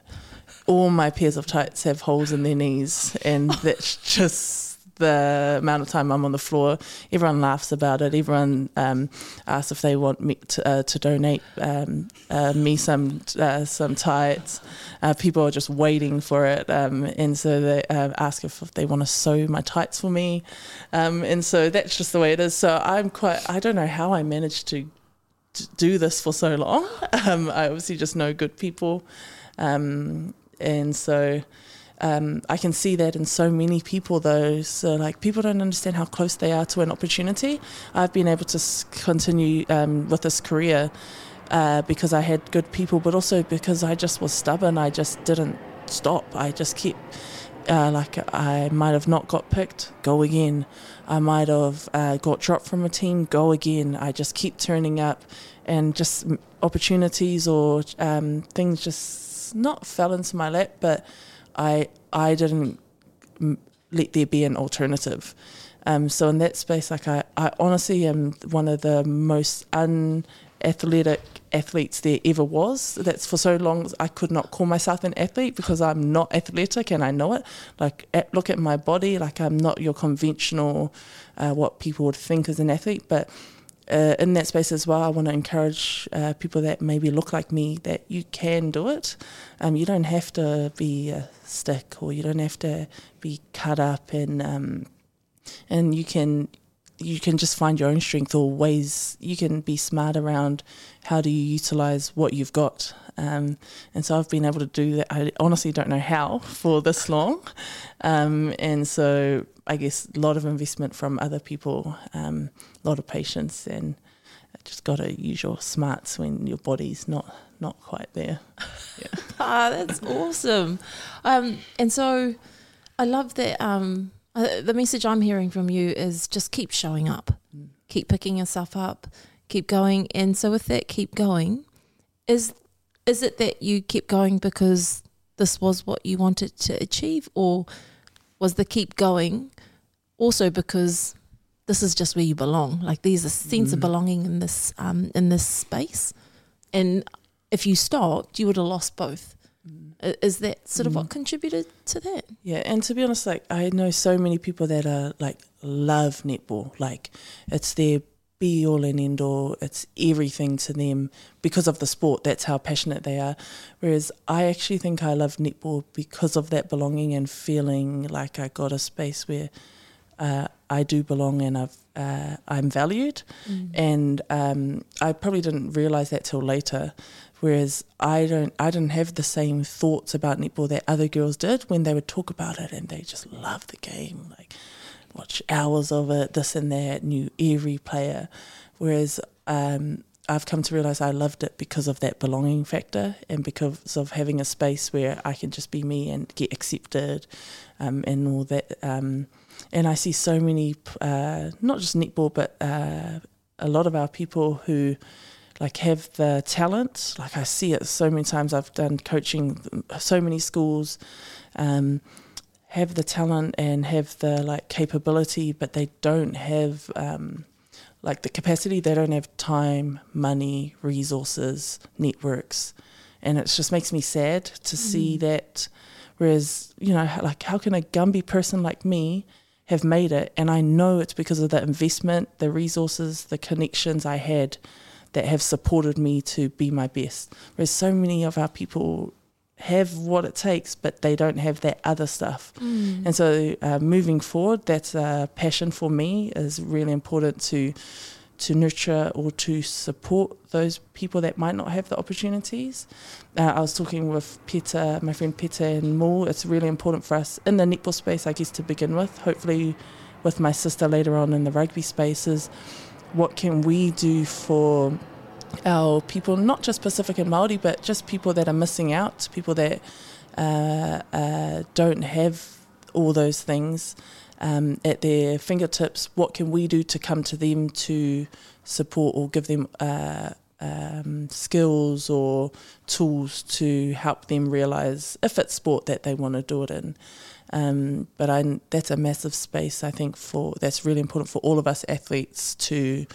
All my pairs of tights have holes in their knees, and that's just the amount of time I'm on the floor. Everyone laughs about it. Everyone um, asks if they want me to, uh, to donate um, uh, me some uh, some tights. Uh, people are just waiting for it, um, and so they uh, ask if, if they want to sew my tights for me. Um, and so that's just the way it is. So I'm quite. I don't know how I managed to do this for so long. Um, I obviously just know good people, um, and so um, I can see that in so many people. Though, so like people don't understand how close they are to an opportunity. I've been able to continue um, with this career uh, because I had good people, but also because I just was stubborn. I just didn't stop. I just kept. Uh, like I might have not got picked, go again. I might have uh, got dropped from a team, go again. I just keep turning up, and just opportunities or um, things just not fell into my lap, but I I didn't let there be an alternative. Um, so in that space, like I, I honestly am one of the most unathletic athletes there ever was. That's for so long I could not call myself an athlete because I'm not athletic and I know it. Like at, look at my body, like I'm not your conventional uh, what people would think as an athlete, but uh, in that space as well, I want to encourage uh, people that maybe look like me that you can do it. Um, you don't have to be a stick or you don't have to be cut up and um, and you can you can just find your own strength or ways. You can be smart around how do you utilize what you've got. Um, and so I've been able to do that. I honestly don't know how for this long. Um, and so I guess a lot of investment from other people um, a lot of patience and just got to use your smarts when your body's not not quite there Ah, that's awesome. Um, and so I love that. Um, uh, the message I'm hearing from you is just keep showing up, keep picking yourself up, keep going. And so with that, keep going. Is is it that you kept going because this was what you wanted to achieve, or was the keep going also because this is just where you belong? Like there's a sense of mm. belonging in this um, in this space, and if you stopped, you would have lost both. Mm. I- Is that sort of what mm. contributed to that? Yeah, and to be honest, like I know so many people that are like love netball, like it's their be all and end all. It's everything to them because of the sport. That's how passionate they are. Whereas I actually think I love netball because of that belonging and feeling like I got a space where uh, I do belong and I've uh, I'm valued. And um, I probably didn't realize that till later. Whereas I don't, I didn't have the same thoughts about netball that other girls did when they would talk about it, and they just love the game, like watch hours of it, this and that, knew every player. Whereas um, I've come to realize I loved it because of that belonging factor and because of having a space where I can just be me and get accepted, um, and all that. Um, and I see so many, uh, not just netball, but uh, a lot of our people who like have the talent. Like I see it so many times. I've done coaching so many schools. Um, have the talent and have the like capability, but they don't have um, like the capacity. They don't have time, money, resources, networks, and it just makes me sad to see that. Whereas you know, like how can a Gumby person like me have made it? And I know it's because of the investment, the resources, the connections I had that have supported me to be my best. Whereas so many of our people have what it takes, but they don't have that other stuff. And so, uh, moving forward, that's a passion for me. is really important to to nurture or to support those people that might not have the opportunities. Uh, I was talking with Peta, my friend Peta and Moore. It's really important for us in the netball space, I guess, to begin with. Hopefully, with my sister later on in the rugby spaces, what can we do for our people, not just Pacific and Maori, but just people that are missing out, people that uh, uh, don't have all those things um, at their fingertips. What can we do to come to them to support or give them uh, um, skills or tools to help them realize if it's sport that they want to do it in? Um, but I, that's a massive space. I think for that's really important for all of us athletes to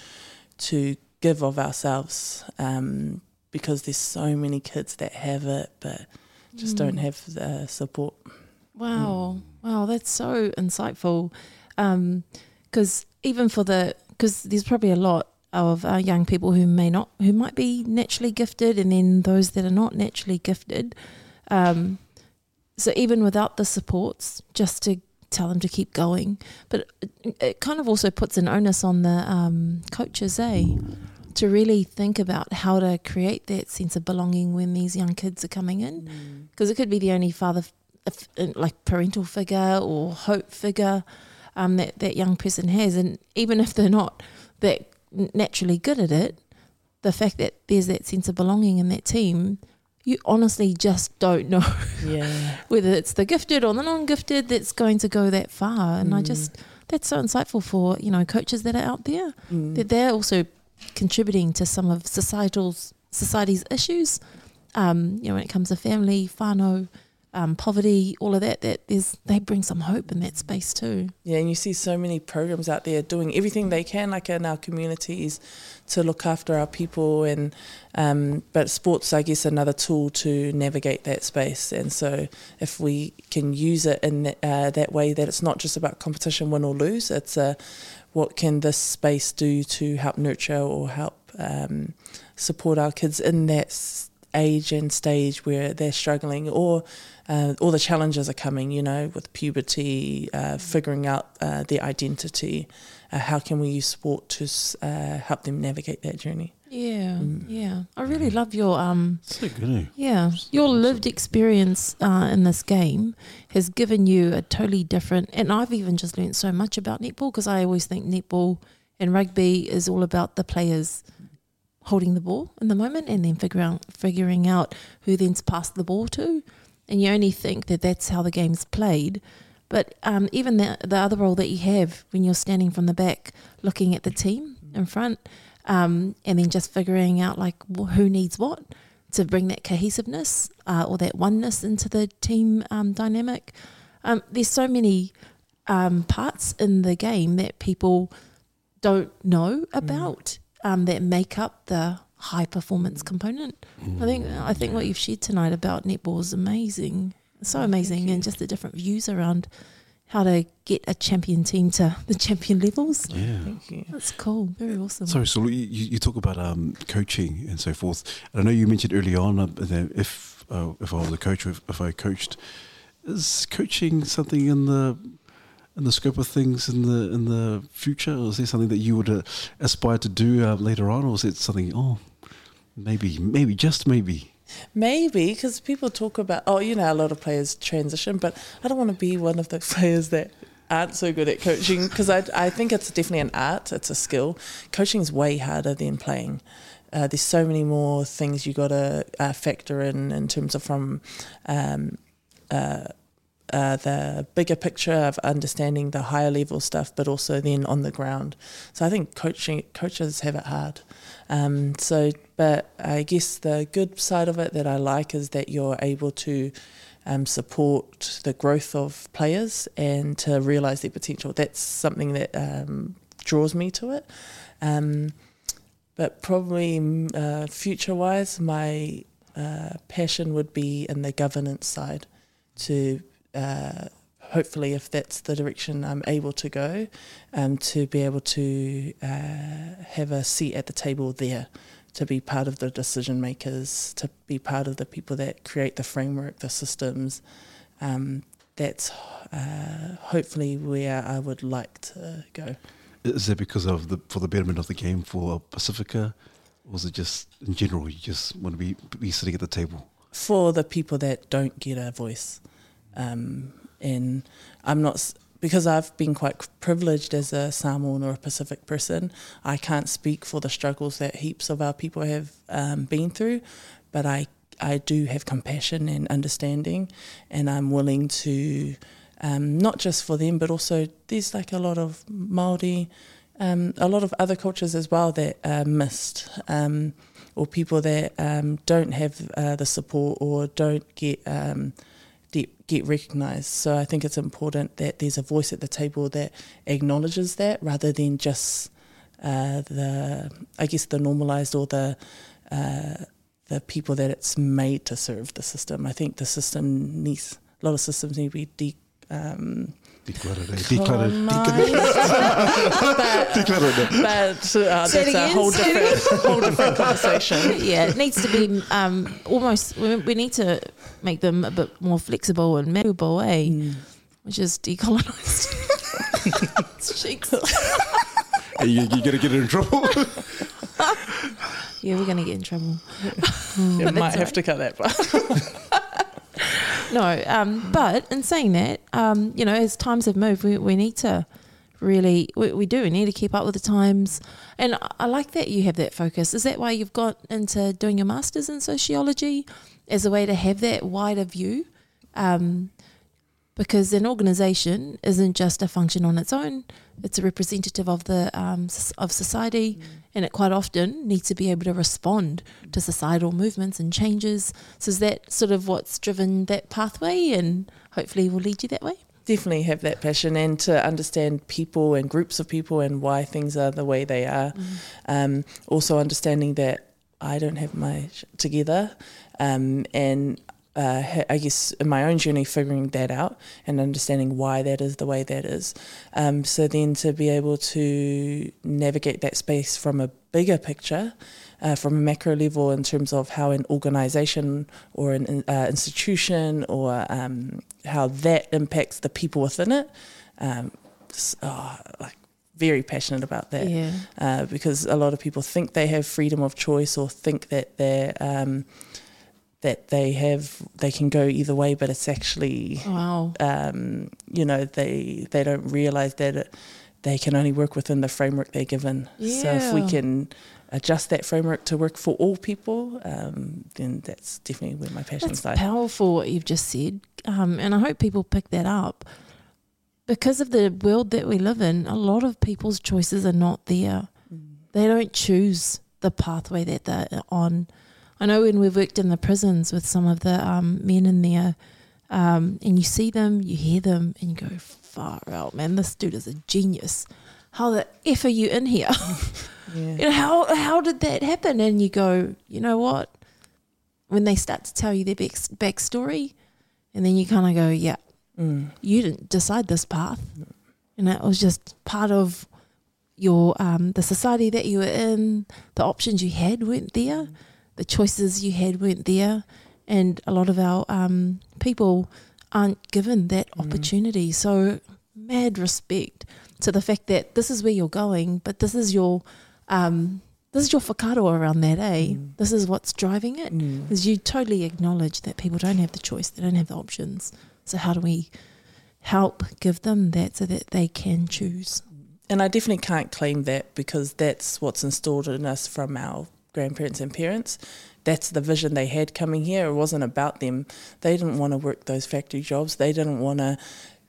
to give of ourselves um, because there's so many kids that have it but just don't have the support. Wow, wow, that's so insightful. Because even for the, because there's probably a lot of uh, young people who may not, who might be naturally gifted, and then those that are not naturally gifted. Um, so even without the supports, just to tell them to keep going, but it, it kind of also puts an onus on the um, coaches, eh? To really think about how to create that sense of belonging when these young kids are coming in, because it could be the only father if, like parental figure or hope figure um, that that young person has, and even if they're not that naturally good at it, the fact that there's that sense of belonging in that team, you honestly just don't know Yeah. whether it's the gifted or the non-gifted that's going to go that far. And I just that's so insightful for you know coaches that are out there Mm. that they're also contributing to some of societal's society's issues. Um, you know, when it comes to family, whānau, um, poverty, all of that, that there's they bring some hope in that space too. Yeah, and you see so many programs out there doing everything they can, like in our communities, to look after our people. And um, but sports, I guess, another tool to navigate that space. And so, if we can use it in that, uh, that way, that it's not just about competition, win or lose. It's a what can this space do to help nurture or help um, support our kids in that age and stage where they're struggling or uh, all the challenges are coming, you know, with puberty, uh, figuring out uh, their identity. Uh, how can we use sport to uh, help them navigate that journey? Yeah, yeah. I really love your um So good, eh? Yeah, your lived experience uh, in this game has given you a totally different. And I've even just learned so much about netball because I always think netball and rugby is all about the players holding the ball in the moment and then figure out, figuring out who then to pass the ball to. And you only think that that's how the game's played. But um, even the, the other role that you have when you're standing from the back looking at the team in front um, and then just figuring out like who needs what to bring that cohesiveness uh, or that oneness into the team um, dynamic. Um, there's so many um, parts in the game that people don't know about um, that make up the high performance component. I think I think what you've shared tonight about netball is amazing, so amazing, and just the different views around how to get a champion team to the champion levels. Yeah. Thank you. That's cool, very awesome. Sorry, so you, you talk about um, coaching and so forth. And I know you mentioned early on uh, that if uh, if I was a coach, if, if I coached, is coaching something in the in the scope of things in the in the future, or is there something that you would uh, aspire to do uh, later on, or is it something? Oh, maybe, maybe, just maybe. Maybe because people talk about, oh, you know, a lot of players transition, but I don't want to be one of those players that aren't so good at coaching because I, I think it's definitely an art, it's a skill. Coaching is way harder than playing. Uh, there's so many more things you got to uh, factor in in terms of from um, uh, uh, the bigger picture of understanding the higher level stuff, but also then on the ground. So I think coaching coaches have it hard. Um, so, but I guess the good side of it that I like is that you're able to um, support the growth of players and to realise their potential. That's something that um, draws me to it. Um, but probably mm, uh, future wise, my uh, passion would be in the governance side to uh, hopefully, if that's the direction I'm able to go, um, to be able to uh, have a seat at the table there, to be part of the decision makers, to be part of the people that create the framework, the systems. Um, that's uh, hopefully where I would like to go. Is it because of the for the betterment of the game for Pacifica, or is it just in general you just want to be be sitting at the table? For the people that don't get a voice, um, and I'm not because I've been quite privileged as a Samoan or a Pacific person. I can't speak for the struggles that heaps of our people have um, been through, but I I do have compassion and understanding, and I'm willing to um, not just for them, but also there's like a lot of Maori, um, a lot of other cultures as well that are missed, um, or people that um, don't have uh, the support or don't get um, get, recognised. So I think it's important that there's a voice at the table that acknowledges that, rather than just uh, the I guess the normalised or the uh, the people that it's made to serve the system. I think the system needs a lot of systems need to be de- um, Decluttered, eh? decluttered, but decluttered. but uh, that's a whole different whole different conversation. yeah, it needs to be um, almost. We, we need to make them a bit more flexible and malleable, eh? Mm. Which is decolonized. Cheeks. Hey, you, you gonna get in trouble? Yeah, we're gonna get in trouble. You might that's have to cut that part. No, um, but in saying that, um, you know, as times have moved, we, we need to really, we, we do, we need to keep up with the times. And I- I like that you have that focus. Is that why you've got into doing your master's in sociology as a way to have that wider view? Um, because an organisation isn't just a function on its own; it's a representative of the um, of society, and it quite often needs to be able to respond to societal movements and changes. So is that sort of what's driven that pathway, and hopefully will lead you that way? Definitely have that passion and to understand people and groups of people and why things are the way they are. Um, also understanding that I don't have my sh- together, um, and uh, I guess in my own journey figuring that out and understanding why that is the way that is. Um, so then to be able to navigate that space from a bigger picture. Uh, from a macro level, in terms of how an organisation or an uh, institution or um, how that impacts the people within it, um, oh, like very passionate about that Yeah. uh, because a lot of people think they have freedom of choice or think that they're um, that they have they can go either way, but it's actually Wow. um, you know they they don't realize that it, they can only work within the framework they're given. yeah. So if we can adjust that framework to work for all people, um, then that's definitely where my passions That's lie. powerful what you've just said, um, and I hope people pick that up. Because of the world that we live in, a lot of people's choices are not there. They don't choose the pathway that they're on. I know when we've worked in the prisons with some of the um, men in there, um, and you see them, you hear them, and you go, far out, man, this dude is a genius. How the F are you in here? Yeah. you know, how how did that happen? And you go, you know what? When they start to tell you their back, backstory, and then you kind of go, yeah, Mm. you didn't decide this path, and it was just part of your um, the society that you were in. The options you had weren't there, the choices you had weren't there, and a lot of our um, people aren't given that Mm. opportunity. So, mad respect to the fact that this is where you're going, but this is your um, this is your whakaaro around that, eh? Mm. This is what's driving it. Mm. Because you totally acknowledge that people don't have the choice, they don't have the options. So how do we help give them that so that they can choose? And I definitely can't claim that because that's what's installed in us from our grandparents and parents that's the vision they had coming here. It wasn't about them. They didn't want to work those factory jobs. They didn't want to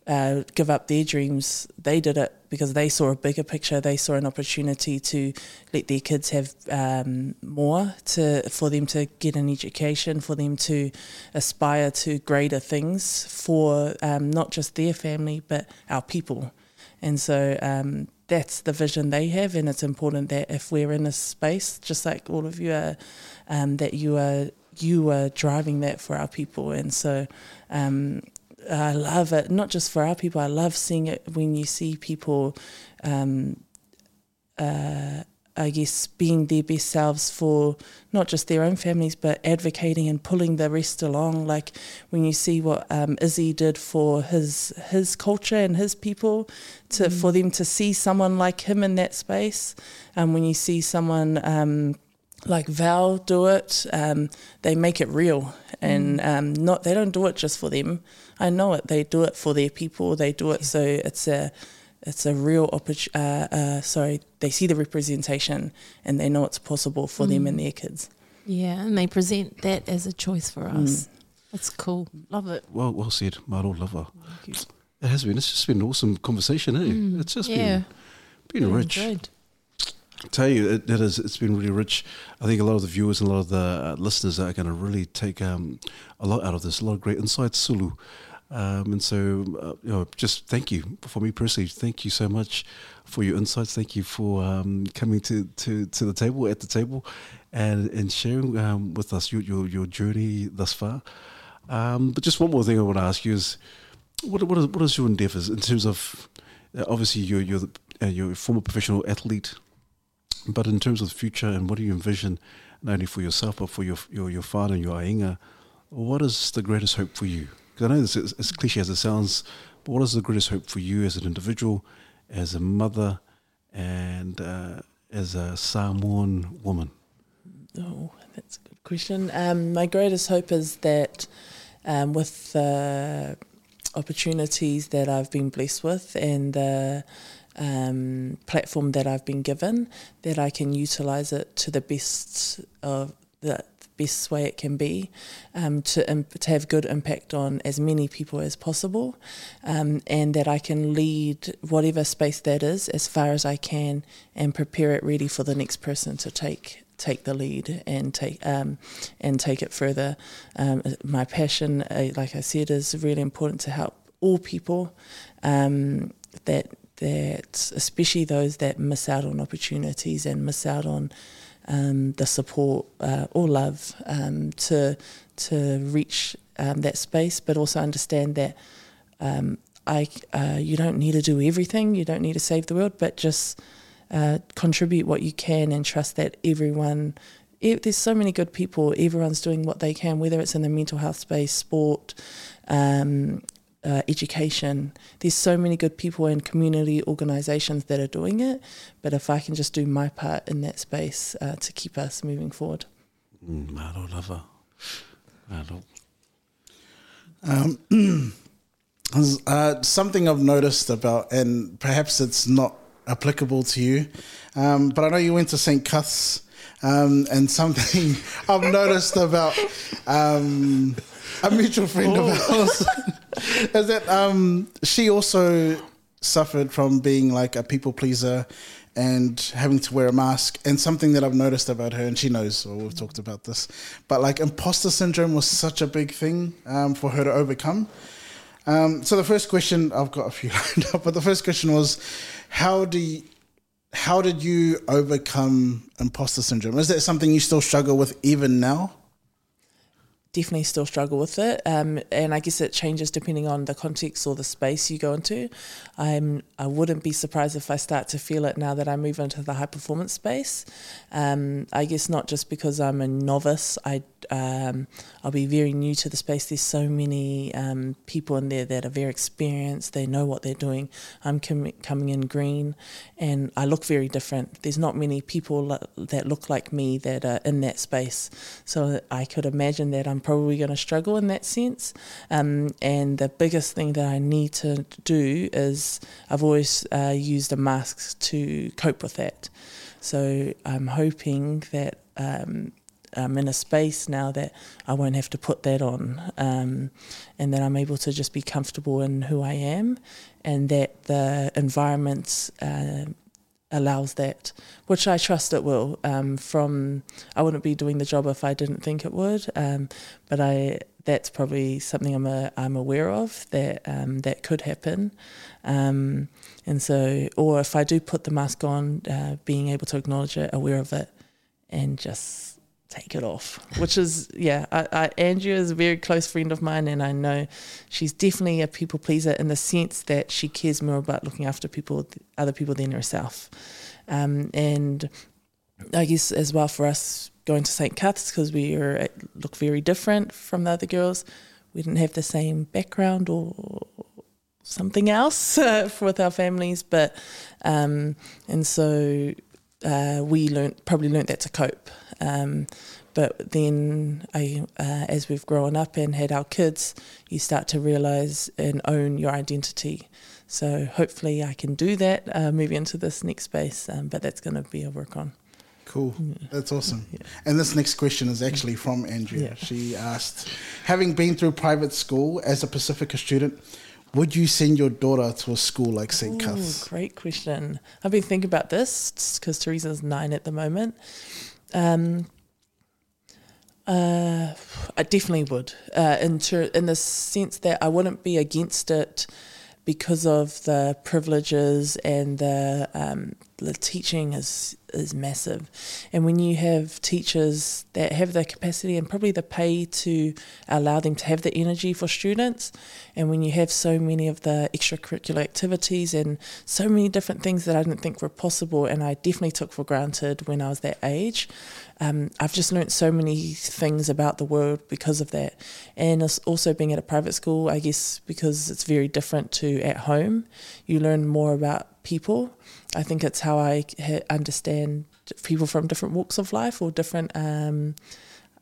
uh, give up their dreams. They did it because they saw a bigger picture. They saw an opportunity to let their kids have um, more, to for them to get an education, for them to aspire to greater things for um, not just their family but our people. And so um, that's the vision they have, and it's important that if we're in a space, just like all of you are, um, that you are you are driving that for our people. And so um, I love it, not just for our people. I love seeing it when you see people, um, uh, I guess, being their best selves for not just their own families, but advocating and pulling the rest along. Like when you see what um, Izzy did for his his culture and his people, to Mm. for them to see someone like him in that space, and when you see someone. Um, like Val do it, um, they make it real, and um, not they don't do it just for them. I know it. They do it for their people. They do it so it's a it's a real opportunity. Uh, uh, sorry, they see the representation and they know it's possible for them and their kids. Yeah, and they present that as a choice for us. That's cool. Love it. Well, well said, Maro lava. It has been. It's just been an awesome conversation, eh? It's just Mm. Yeah. been been rich. Good. tell you, it, it is. It's been really rich. I think a lot of the viewers and a lot of the uh, listeners are going to really take um, a lot out of this. A lot of great insights, Sulu. Um, and so, uh, you know, just thank you for me personally. Thank you so much for your insights. Thank you for um, coming to, to, to the table, at the table, and and sharing um, with us your, your your journey thus far. Um, but just one more thing I want to ask you is, what what is, what is your endeavours in terms of uh, obviously you're you're the, uh, you're a former professional athlete. But in terms of the future and what do you envision, not only for yourself but for your your your father and your ainga, what is the greatest hope for you? Because I know this is as cliche as it sounds, but what is the greatest hope for you as an individual, as a mother, and uh, as a Samoan woman? Oh, that's a good question. Um, my greatest hope is that um, with the opportunities that I've been blessed with and the um, platform that I've been given, that I can utilize it to the best of the best way it can be, um, to imp- to have good impact on as many people as possible, um, and that I can lead whatever space that is as far as I can, and prepare it ready for the next person to take take the lead and take um, and take it further. Um, my passion, uh, like I said, is really important to help all people. Um, that that especially those that miss out on opportunities and miss out on um, the support uh, or love um, to to reach um, that space, but also understand that um, I uh, you don't need to do everything. You don't need to save the world, but just uh, contribute what you can and trust that everyone. e- There's so many good people. Everyone's doing what they can, whether it's in the mental health space, sport, um, uh, education. There's so many good people and community organisations that are doing it. But if I can just do my part in that space uh, to keep us moving forward. Mm, Maro lava. Maro. Uh, something I've noticed about, and perhaps it's not applicable to you, um, but I know you went to St. Cuth's, um, and something I've noticed about um, a mutual friend of ours is that um, she also suffered from being like a people pleaser and having to wear a mask. And something that I've noticed about her, and she knows, or we've talked about this, but like imposter syndrome was such a big thing um, for her to overcome. Um, so the first question I've got a few lined up, but the first question was, how do you, how did you overcome imposter syndrome? Is that something you still struggle with even now? Definitely still struggle with it, um, and I guess it changes depending on the context or the space you go into. I'm I wouldn't be surprised if I start to feel it now that I move into the high performance space. Um, I guess not just because I'm a novice. I um, I'll be very new to the space. There's so many um, people in there that are very experienced. They know what they're doing. I'm com- coming in green, and I look very different. There's not many people that look like me that are in that space. So I could imagine that I'm probably going to struggle in that sense. Um, and the biggest thing that I need to do is I've always uh, used a mask to cope with that. So I'm hoping that um, I'm in a space now that I won't have to put that on, um, and that I'm able to just be comfortable in who I am, and that the environments uh, allows that, which I trust it will. Um, from I wouldn't be doing the job if I didn't think it would, um, but I that's probably something I'm a, I'm aware of that um, that could happen, um, and so or if I do put the mask on, uh, being able to acknowledge it, aware of it, and just take it off. Which is yeah, I, I, Andrea is a very close friend of mine, and I know she's definitely a people pleaser in the sense that she cares more about looking after people, other people than herself, um, and I guess as well for us going to St. Cuth's because we are, look very different from the other girls. We didn't have the same background or something else uh, with our families, but um, and so uh, we learned probably learned that to cope. Um, but then, I, uh, as we've grown up and had our kids, you start to realise and own your identity. So hopefully, I can do that uh, moving into this next space. Um, but that's going to be a work on. Cool. That's awesome. Yeah. And this next question is actually from Andrea. Yeah. She asked, having been through private school as a Pacifica student, would you send your daughter to a school like St. Cuth's? Great question. I've been thinking about this because Teresa's nine at the moment. Um, uh, I definitely would, uh, in, ter- in the sense that I wouldn't be against it because of the privileges and the um, the teaching is is massive, and when you have teachers that have the capacity and probably the pay to allow them to have the energy for students, and when you have so many of the extracurricular activities and so many different things that I didn't think were possible, and I definitely took for granted when I was that age, um, I've just learned so many things about the world because of that. And also being at a private school, I guess because it's very different to at home, you learn more about people. I think it's how I understand people from different walks of life or different um,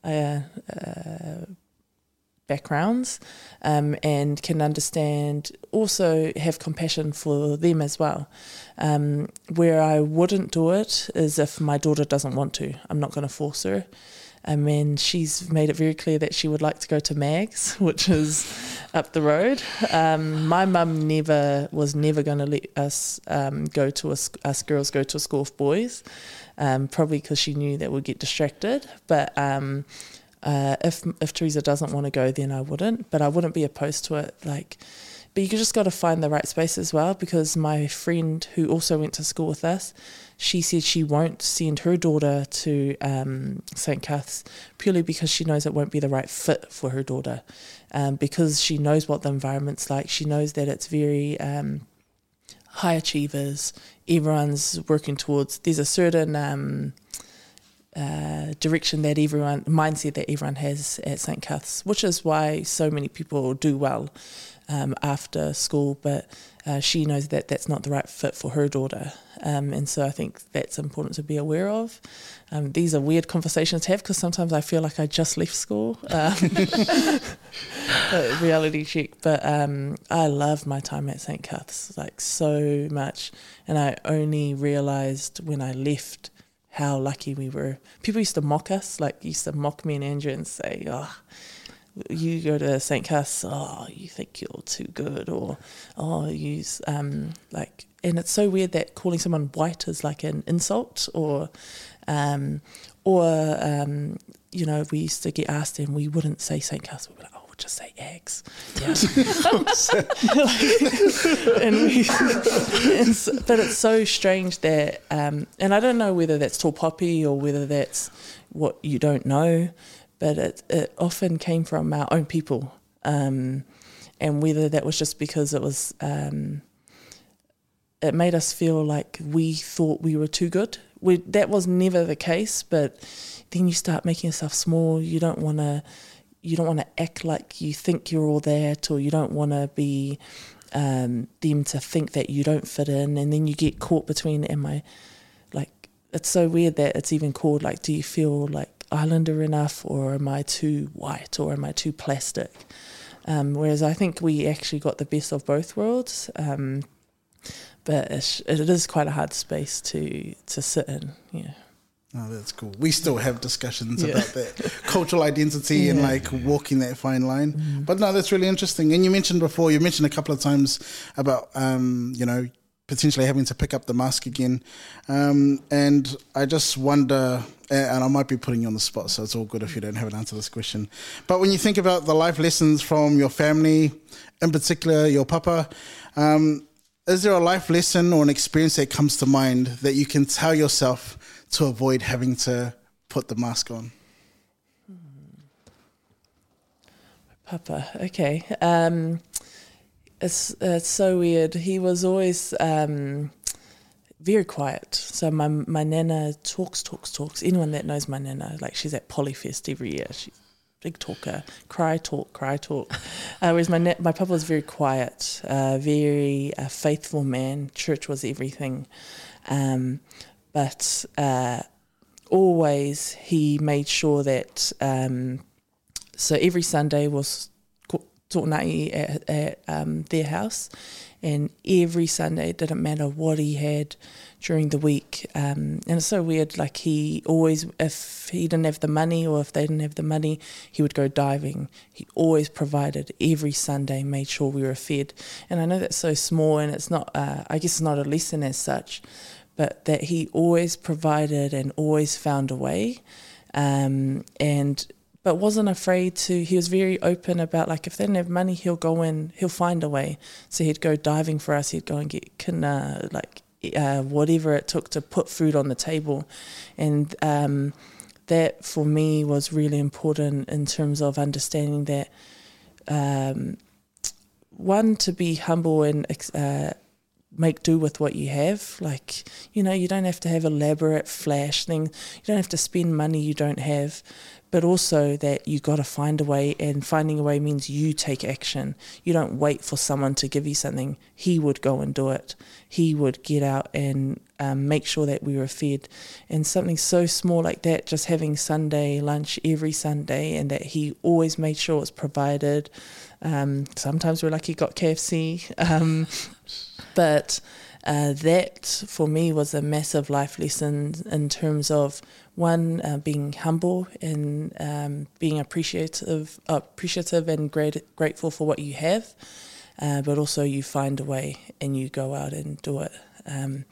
uh, uh, backgrounds um, and can understand, also have compassion for them as well. Um, where I wouldn't do it is if my daughter doesn't want to. I'm not going to force her. I mean, she's made it very clear that she would like to go to Mags, which is up the road. Um, my mum never was never going to let us um, go to a, us girls go to a school of boys, um, probably because she knew that we'd get distracted. But um, uh, if if Teresa doesn't want to go, then I wouldn't. But I wouldn't be opposed to it. Like, but you just got to find the right space as well. Because my friend who also went to school with us, she said she won't send her daughter to um, St. Cuth's purely because she knows it won't be the right fit for her daughter. Um, because she knows what the environment's like. She knows that it's very um, high achievers. Everyone's working towards. There's a certain um, uh, direction that everyone mindset that everyone has at St. Cuth's, which is why so many people do well um, after school. But uh, she knows that that's not the right fit for her daughter, um, and so I think that's important to be aware of. Um, these are weird conversations to have because sometimes I feel like I just left school. Um, reality check, but um, I love my time at St. Cuth's like so much, and I only realised when I left how lucky we were. People used to mock us, like used to mock me and Andrew and say, "Oh, you go to St. Cuss, oh, you think you're too good," or "Oh, you um like." And it's so weird that calling someone white is like an insult, or um, or um, you know, we used to get asked and we wouldn't say St. Cuss. We were like, "Oh, we'll just say eggs." Yeah. and we, and so, but it's so strange that, um, and I don't know whether that's tall poppy or whether that's what you don't know, but it, it often came from our own people. Um, and whether that was just because it was, um, it made us feel like we thought we were too good. We, that was never the case, but then you start making yourself small. You don't want to you don't want to act like you think you're all that, or you don't want to be um, them to think that you don't fit in, and then you get caught between. Am I like? It's so weird that it's even called like. Do you feel like Islander enough, or am I too white, or am I too plastic? Um, whereas I think we actually got the best of both worlds. Um, but it's, it is quite a hard space to to sit in. Yeah. Oh, that's cool. We still have discussions Yeah. about that cultural identity and like walking that fine line. Mm-hmm. But no, that's really interesting. And you mentioned before, you mentioned a couple of times about, um, you know, potentially having to pick up the mask again. Um, and I just wonder, and I might be putting you on the spot, so it's all good if you don't have an answer to this question. But when you think about the life lessons from your family, in particular your papa, um, is there a life lesson or an experience that comes to mind that you can tell yourself to avoid having to put the mask on? Papa. Okay. Um, it's it's so weird. He was always um, very quiet. So my my nana talks, talks, talks. Anyone that knows my nana, like she's at Polyfest every year. She's a big talker. Cry, talk, cry, talk. Uh, whereas my na- my papa was very quiet, uh, very uh, faithful man. Church was everything. Um, but uh, always he made sure that. Um, so every Sunday was tōnai at, at um, their house, and every Sunday it didn't matter what he had during the week. Um, and it's so weird. Like he always, if he didn't have the money or if they didn't have the money, he would go diving. He always provided every Sunday, made sure we were fed. And I know that's so small, and it's not. Uh, I guess it's not a lesson as such, but that he always provided and always found a way. Um, and but wasn't afraid to. He was very open about like if they didn't have money, he'll go in, he'll find a way. So he'd go diving for us. He'd go and get kina, like uh, whatever it took to put food on the table, and um, that for me was really important in terms of understanding that. Um, one to be humble and uh, make do with what you have. Like, you know, you don't have to have elaborate flash things. You don't have to spend money you don't have. But also that you got to find a way, and finding a way means you take action. You don't wait for someone to give you something. He would go and do it. He would get out and um, make sure that we were fed. And something so small like that, just having Sunday lunch every Sunday, and that he always made sure it was provided. Um, sometimes we're lucky got KFC. Um, but uh, that for me was a massive life lesson in terms of one uh, being humble and um, being appreciative, appreciative and great, grateful for what you have, uh, but also you find a way and you go out and do it. Um,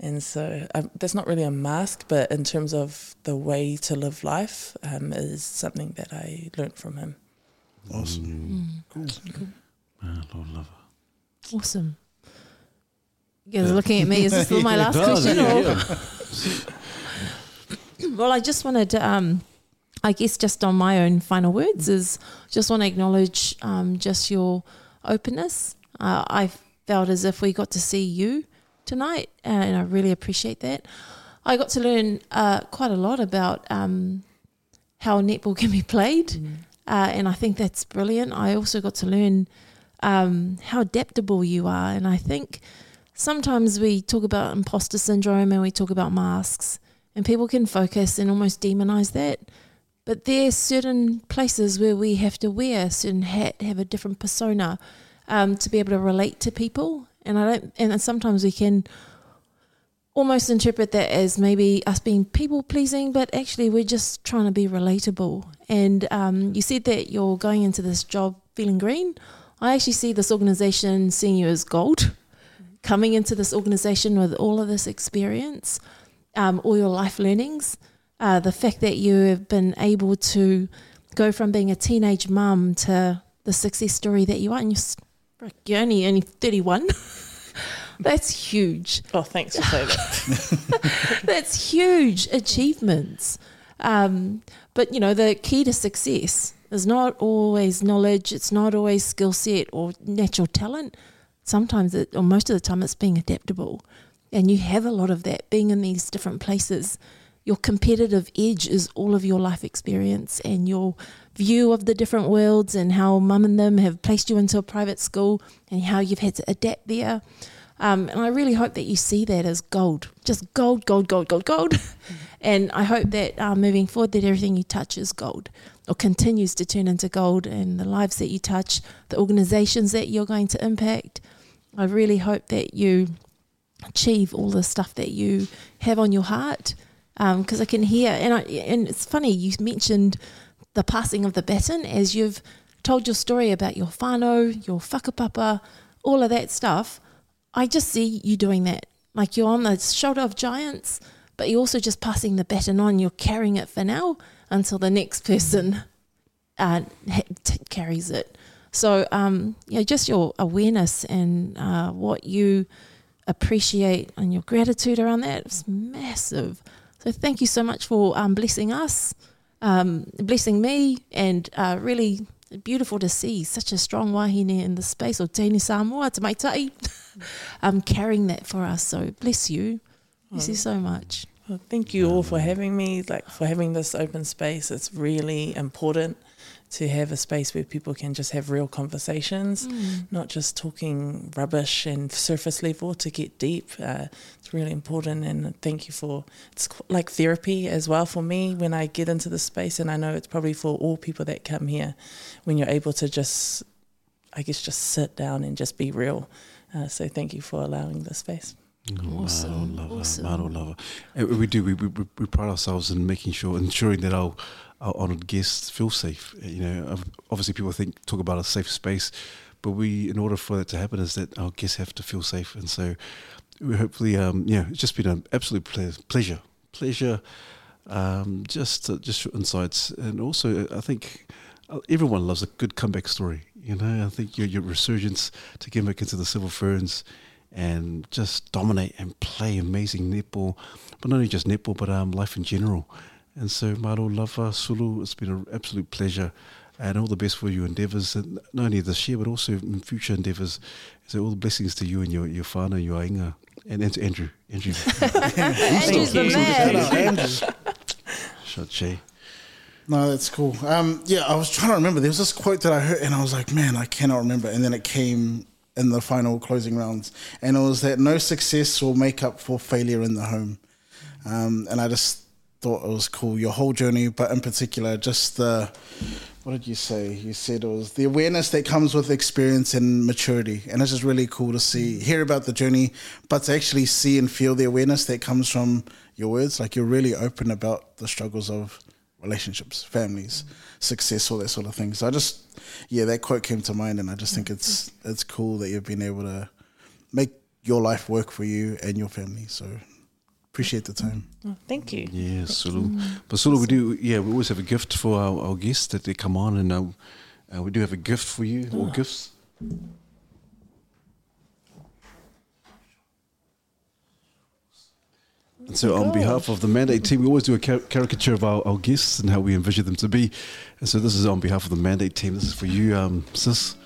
and so um, that's not really a mask, but in terms of the way to live life, um, is something that I learned from him. Awesome. Man, Lord love her. Awesome. You guys are looking at me. Is this my last question? or- well, I just wanted to, um, I guess, just on my own final words, is just want to acknowledge um, just your openness. Uh, I felt as if we got to see you tonight, and I really appreciate that. I got to learn uh, quite a lot about um, how netball can be played, uh, and I think that's brilliant. I also got to learn um, how adaptable you are, and I think sometimes we talk about imposter syndrome and we talk about masks, and people can focus and almost demonize that. But there's certain places where we have to wear a certain hat, have a different persona, um, to be able to relate to people. And I don't. And sometimes we can almost interpret that as maybe us being people pleasing, but actually we're just trying to be relatable. And um, you said that you're going into this job feeling green. I actually see this organization seeing you as gold coming into this organization with all of this experience, um, all your life learnings, uh, the fact that you have been able to go from being a teenage mum to the success story that you are, and you're, you're only only 31. That's huge. Oh, thanks for saying that. That's huge achievements. Um, but you know, the key to success is not always knowledge. It's not always skill set or natural talent. Sometimes, it, or most of the time, it's being adaptable, and you have a lot of that being in these different places. Your competitive edge is all of your life experience and your view of the different worlds, and how mum and them have placed you into a private school, and how you've had to adapt there. Um, and I really hope that you see that as gold, just gold, gold, gold, gold, gold. and I hope that uh, moving forward, that everything you touch is gold or continues to turn into gold, and the lives that you touch, the organizations that you're going to impact. I really hope that you achieve all the stuff that you have on your heart because I can hear, and I, and it's funny you mentioned the passing of the baton as you've told your story about your whānau, your whakapapa, all of that stuff. I just see you doing that, like you're on the shoulder of giants, but you're also just passing the baton on. You're carrying it for now until the next person uh, t- carries it. So, um, yeah, just your awareness and uh, what you appreciate and your gratitude around that is massive. So, thank you so much for um, blessing us, um, blessing me, and uh, really beautiful to see such a strong wahine in the space, or Tēne Samoa, te maitai, um, carrying that for us. So, bless you. Bless you so much. Well, thank you all for having me, like for having this open space. It's really important to have a space where people can just have real conversations, not just talking rubbish and surface level to get deep. Uh, it's really important, and thank you for it's like therapy as well for me when I get into the space, and I know it's probably for all people that come here when you're able to just, I guess, just sit down and just be real. Uh, so thank you for allowing the space. Awesome, Maro lava, awesome. Maro lava. We do. We, we we pride ourselves in making sure, ensuring that our our guests feel safe. You know, obviously people think talk about a safe space, but we, in order for that to happen, is that our guests have to feel safe. And so, we hopefully, um, yeah, it's just been an absolute ple- pleasure, pleasure. Um, just uh, just insights, and also uh, I think uh, everyone loves a good comeback story. You know, I think your your resurgence to get back into the Silver Ferns and just dominate and play amazing netball, but not only just netball, but um, life in general. And so, Maro Lava Sulu, it's been an absolute pleasure, and all the best for your endeavours, and not only this year but also in future endeavours. So, all the blessings to you and your your whānau, your ainga, and, and to Andrew, Andrew, Andrew's the you. Shout man. Andrew. Shache. No, that's cool. Um, yeah, I was trying to remember. There was this quote that I heard, and I was like, man, I cannot remember. And then it came in the final closing rounds, and it was that no success will make up for failure in the home. Um, and I just thought it was cool. Your whole journey, but in particular, just the what did you say? You said it was the awareness that comes with experience and maturity, and it's just really cool to see, hear about the journey, but to actually see and feel the awareness that comes from your words. Like you're really open about the struggles of relationships, families, success, all that sort of thing. So I just, yeah, that quote came to mind, and I just think it's it's cool that you've been able to make your life work for you and your family. So appreciate the time. Oh, thank you. Yeah, Sulu. But Sulu, we do. Yeah, we always have a gift for our, our guests that they come on, and uh, uh, we do have a gift for you or gifts. And so, on behalf of the Mandate team, we always do a car- caricature of our, our guests and how we envision them to be. And so, this is on behalf of the Mandate team. This is for you, um, sis.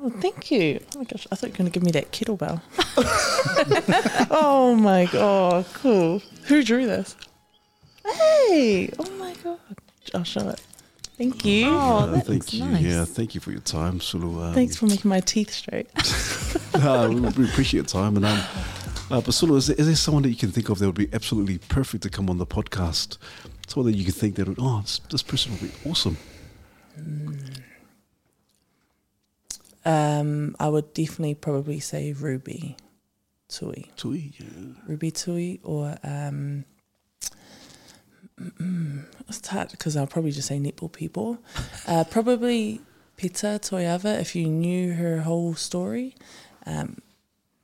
Oh, thank you. Oh my gosh, I thought you were going to give me that kettlebell. oh my god, cool. Who drew this? Hey, oh my god. I'll show it. Thank you. Oh, Uh, that thank looks you. nice. Yeah, thank you for your time, Sulu. Um, Thanks for making my teeth straight. uh, we, we appreciate your time. And um, uh, but Sulu, is there, is there someone that you can think of that would be absolutely perfect to come on the podcast? Someone that you can think that would, oh, this, this person would be awesome. Um, I would definitely probably say Ruby Tui. Tui, yeah. Ruby Tui or um, it's hard because I'll probably just say netball people. Uh, probably Peta Toeava if you knew her whole story. Um,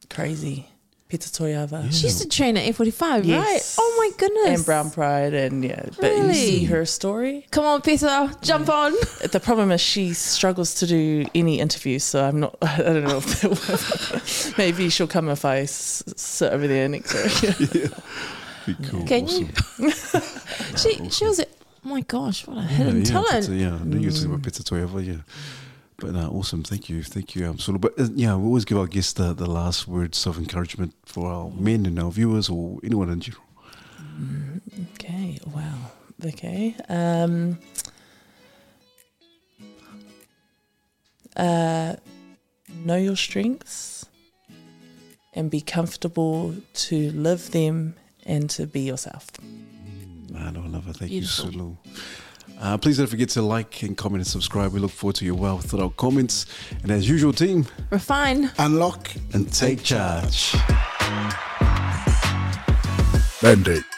crazy. Peta Toeava. She used to train at F45, Yes. right? Oh my goodness. And Brown Pride and yeah, but you Really? see her story. Come on, Peter, jump on. The problem is she struggles to do any interviews, so I'm not. I don't know if that will, maybe she'll come if I s- sit over there next to her. Be cool. Can awesome. you? she she was. Oh my gosh, what a hidden yeah, talent. Pita, yeah, I knew you were talking about mm. Peta Toeava, yeah. But uh, awesome, thank you, thank you, um, Sulu. But uh, yeah, we always give our guests the, the last words of encouragement for our men and our viewers or anyone in general. Okay, wow. Okay. Um, uh, know your strengths and be comfortable to live them and to be yourself. Man, I love it. Thank Beautiful. you, Sulu. Uh, please don't forget to like and comment and subscribe. We look forward to your well thought out comments. And as usual, team, Refine. Unlock and take charge. Mandate.